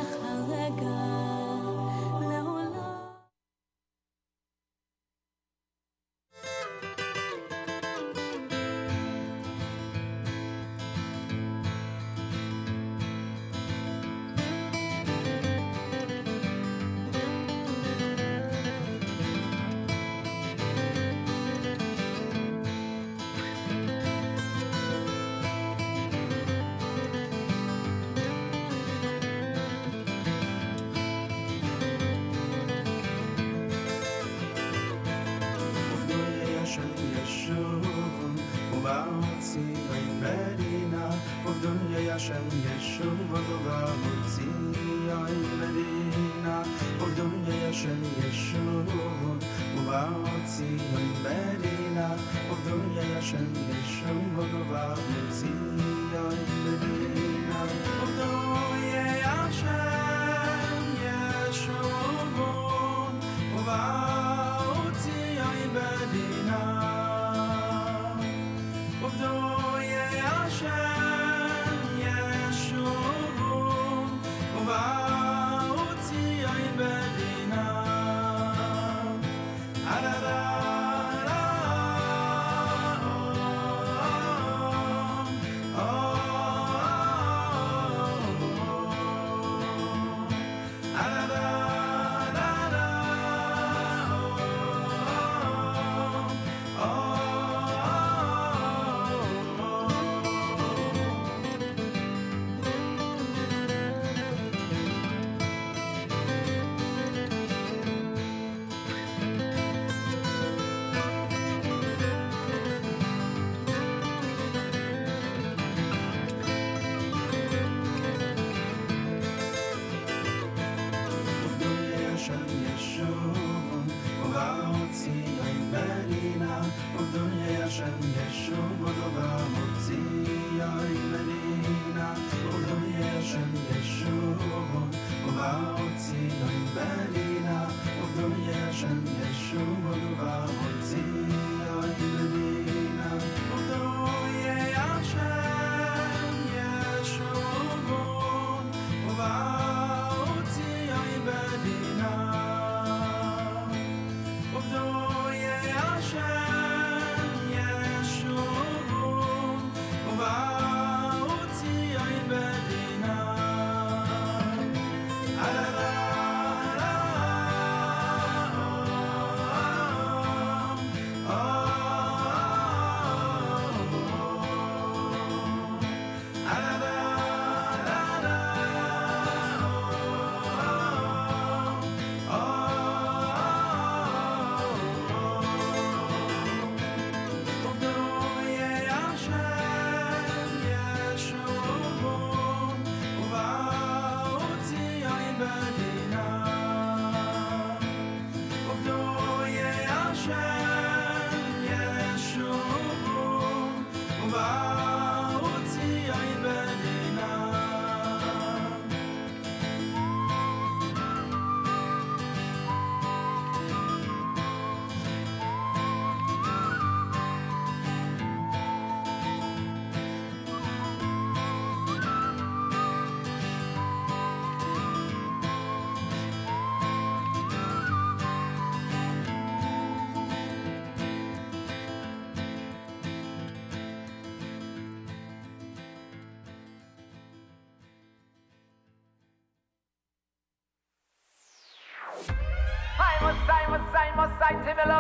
Timmy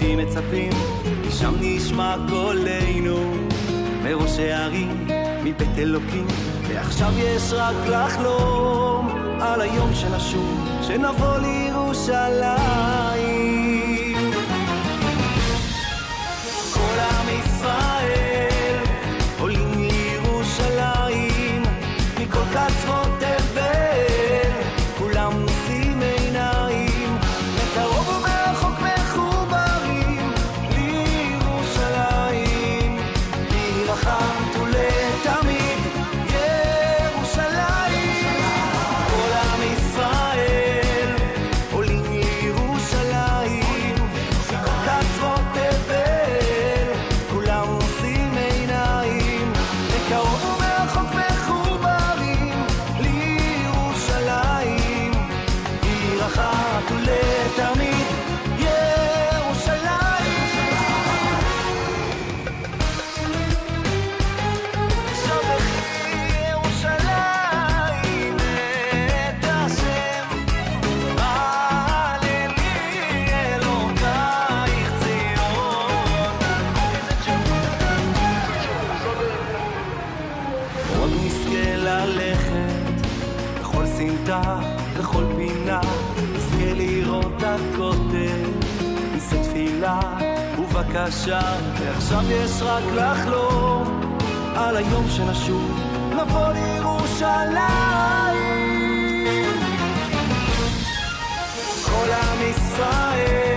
אותי מצפים, משם נשמע קולנו מראש הערים, מבית אלוקים, ועכשיו יש רק לחלום על היום שנשוב, שנבוא לירושלים. כל עם ישראל ישר, ועכשיו יש רק לחלום על היום שנשוב לבוא לירושלים. כל עם ישראל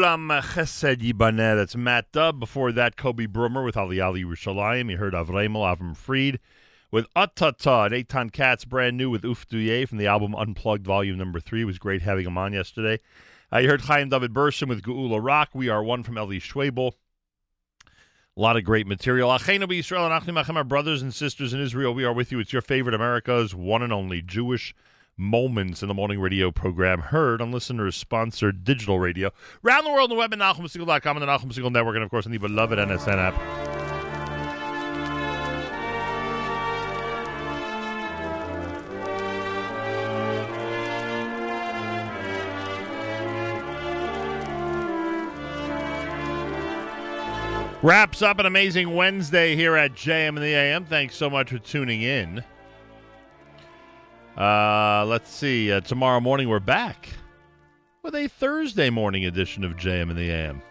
Olam Chesed Yibaneh. That's Matt Dubb. Before that, Kobe Brummer with Ali Ali Yerushalayim. You heard Avremel Avram Fried with Atata and Eitan Katz, brand new with Uf Duye from the album Unplugged Volume Number 3. It was great having him on yesterday. Uh, you heard Chaim David Burson with Geula Rock. We are one from Eli Schwebel. A lot of great material. Achenu Israel and Achim brothers and sisters in Israel. We are with you. It's your favorite America's one and only Jewish moments in the morning radio program heard on listeners sponsored digital radio around the world on the web at NachumSegal.com and the Nachum Segal Network and of course on the beloved NSN app. Wraps up an amazing Wednesday here at JM and the AM. Thanks so much for tuning in. Uh, let's see. Uh, tomorrow morning we're back with a Thursday morning edition of JM in the AM.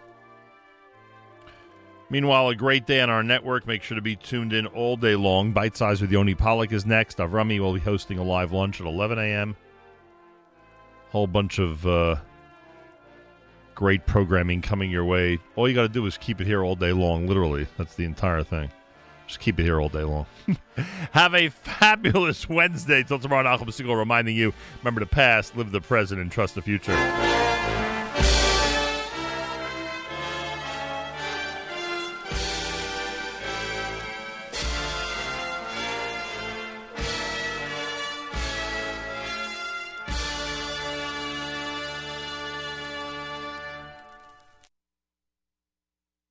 Meanwhile, a great day on our network. Make sure to be tuned in all day long. Bite Size with Yoni Pollock is next. Avrami will be hosting a live lunch at 11 a.m. Whole bunch of uh, great programming coming your way. All you got to do is keep it here all day long. Literally, that's the entire thing. Just keep it here all day long. Have a fabulous Wednesday. Till tomorrow, Nachum Segal reminding you remember the past, live the present, and trust the future.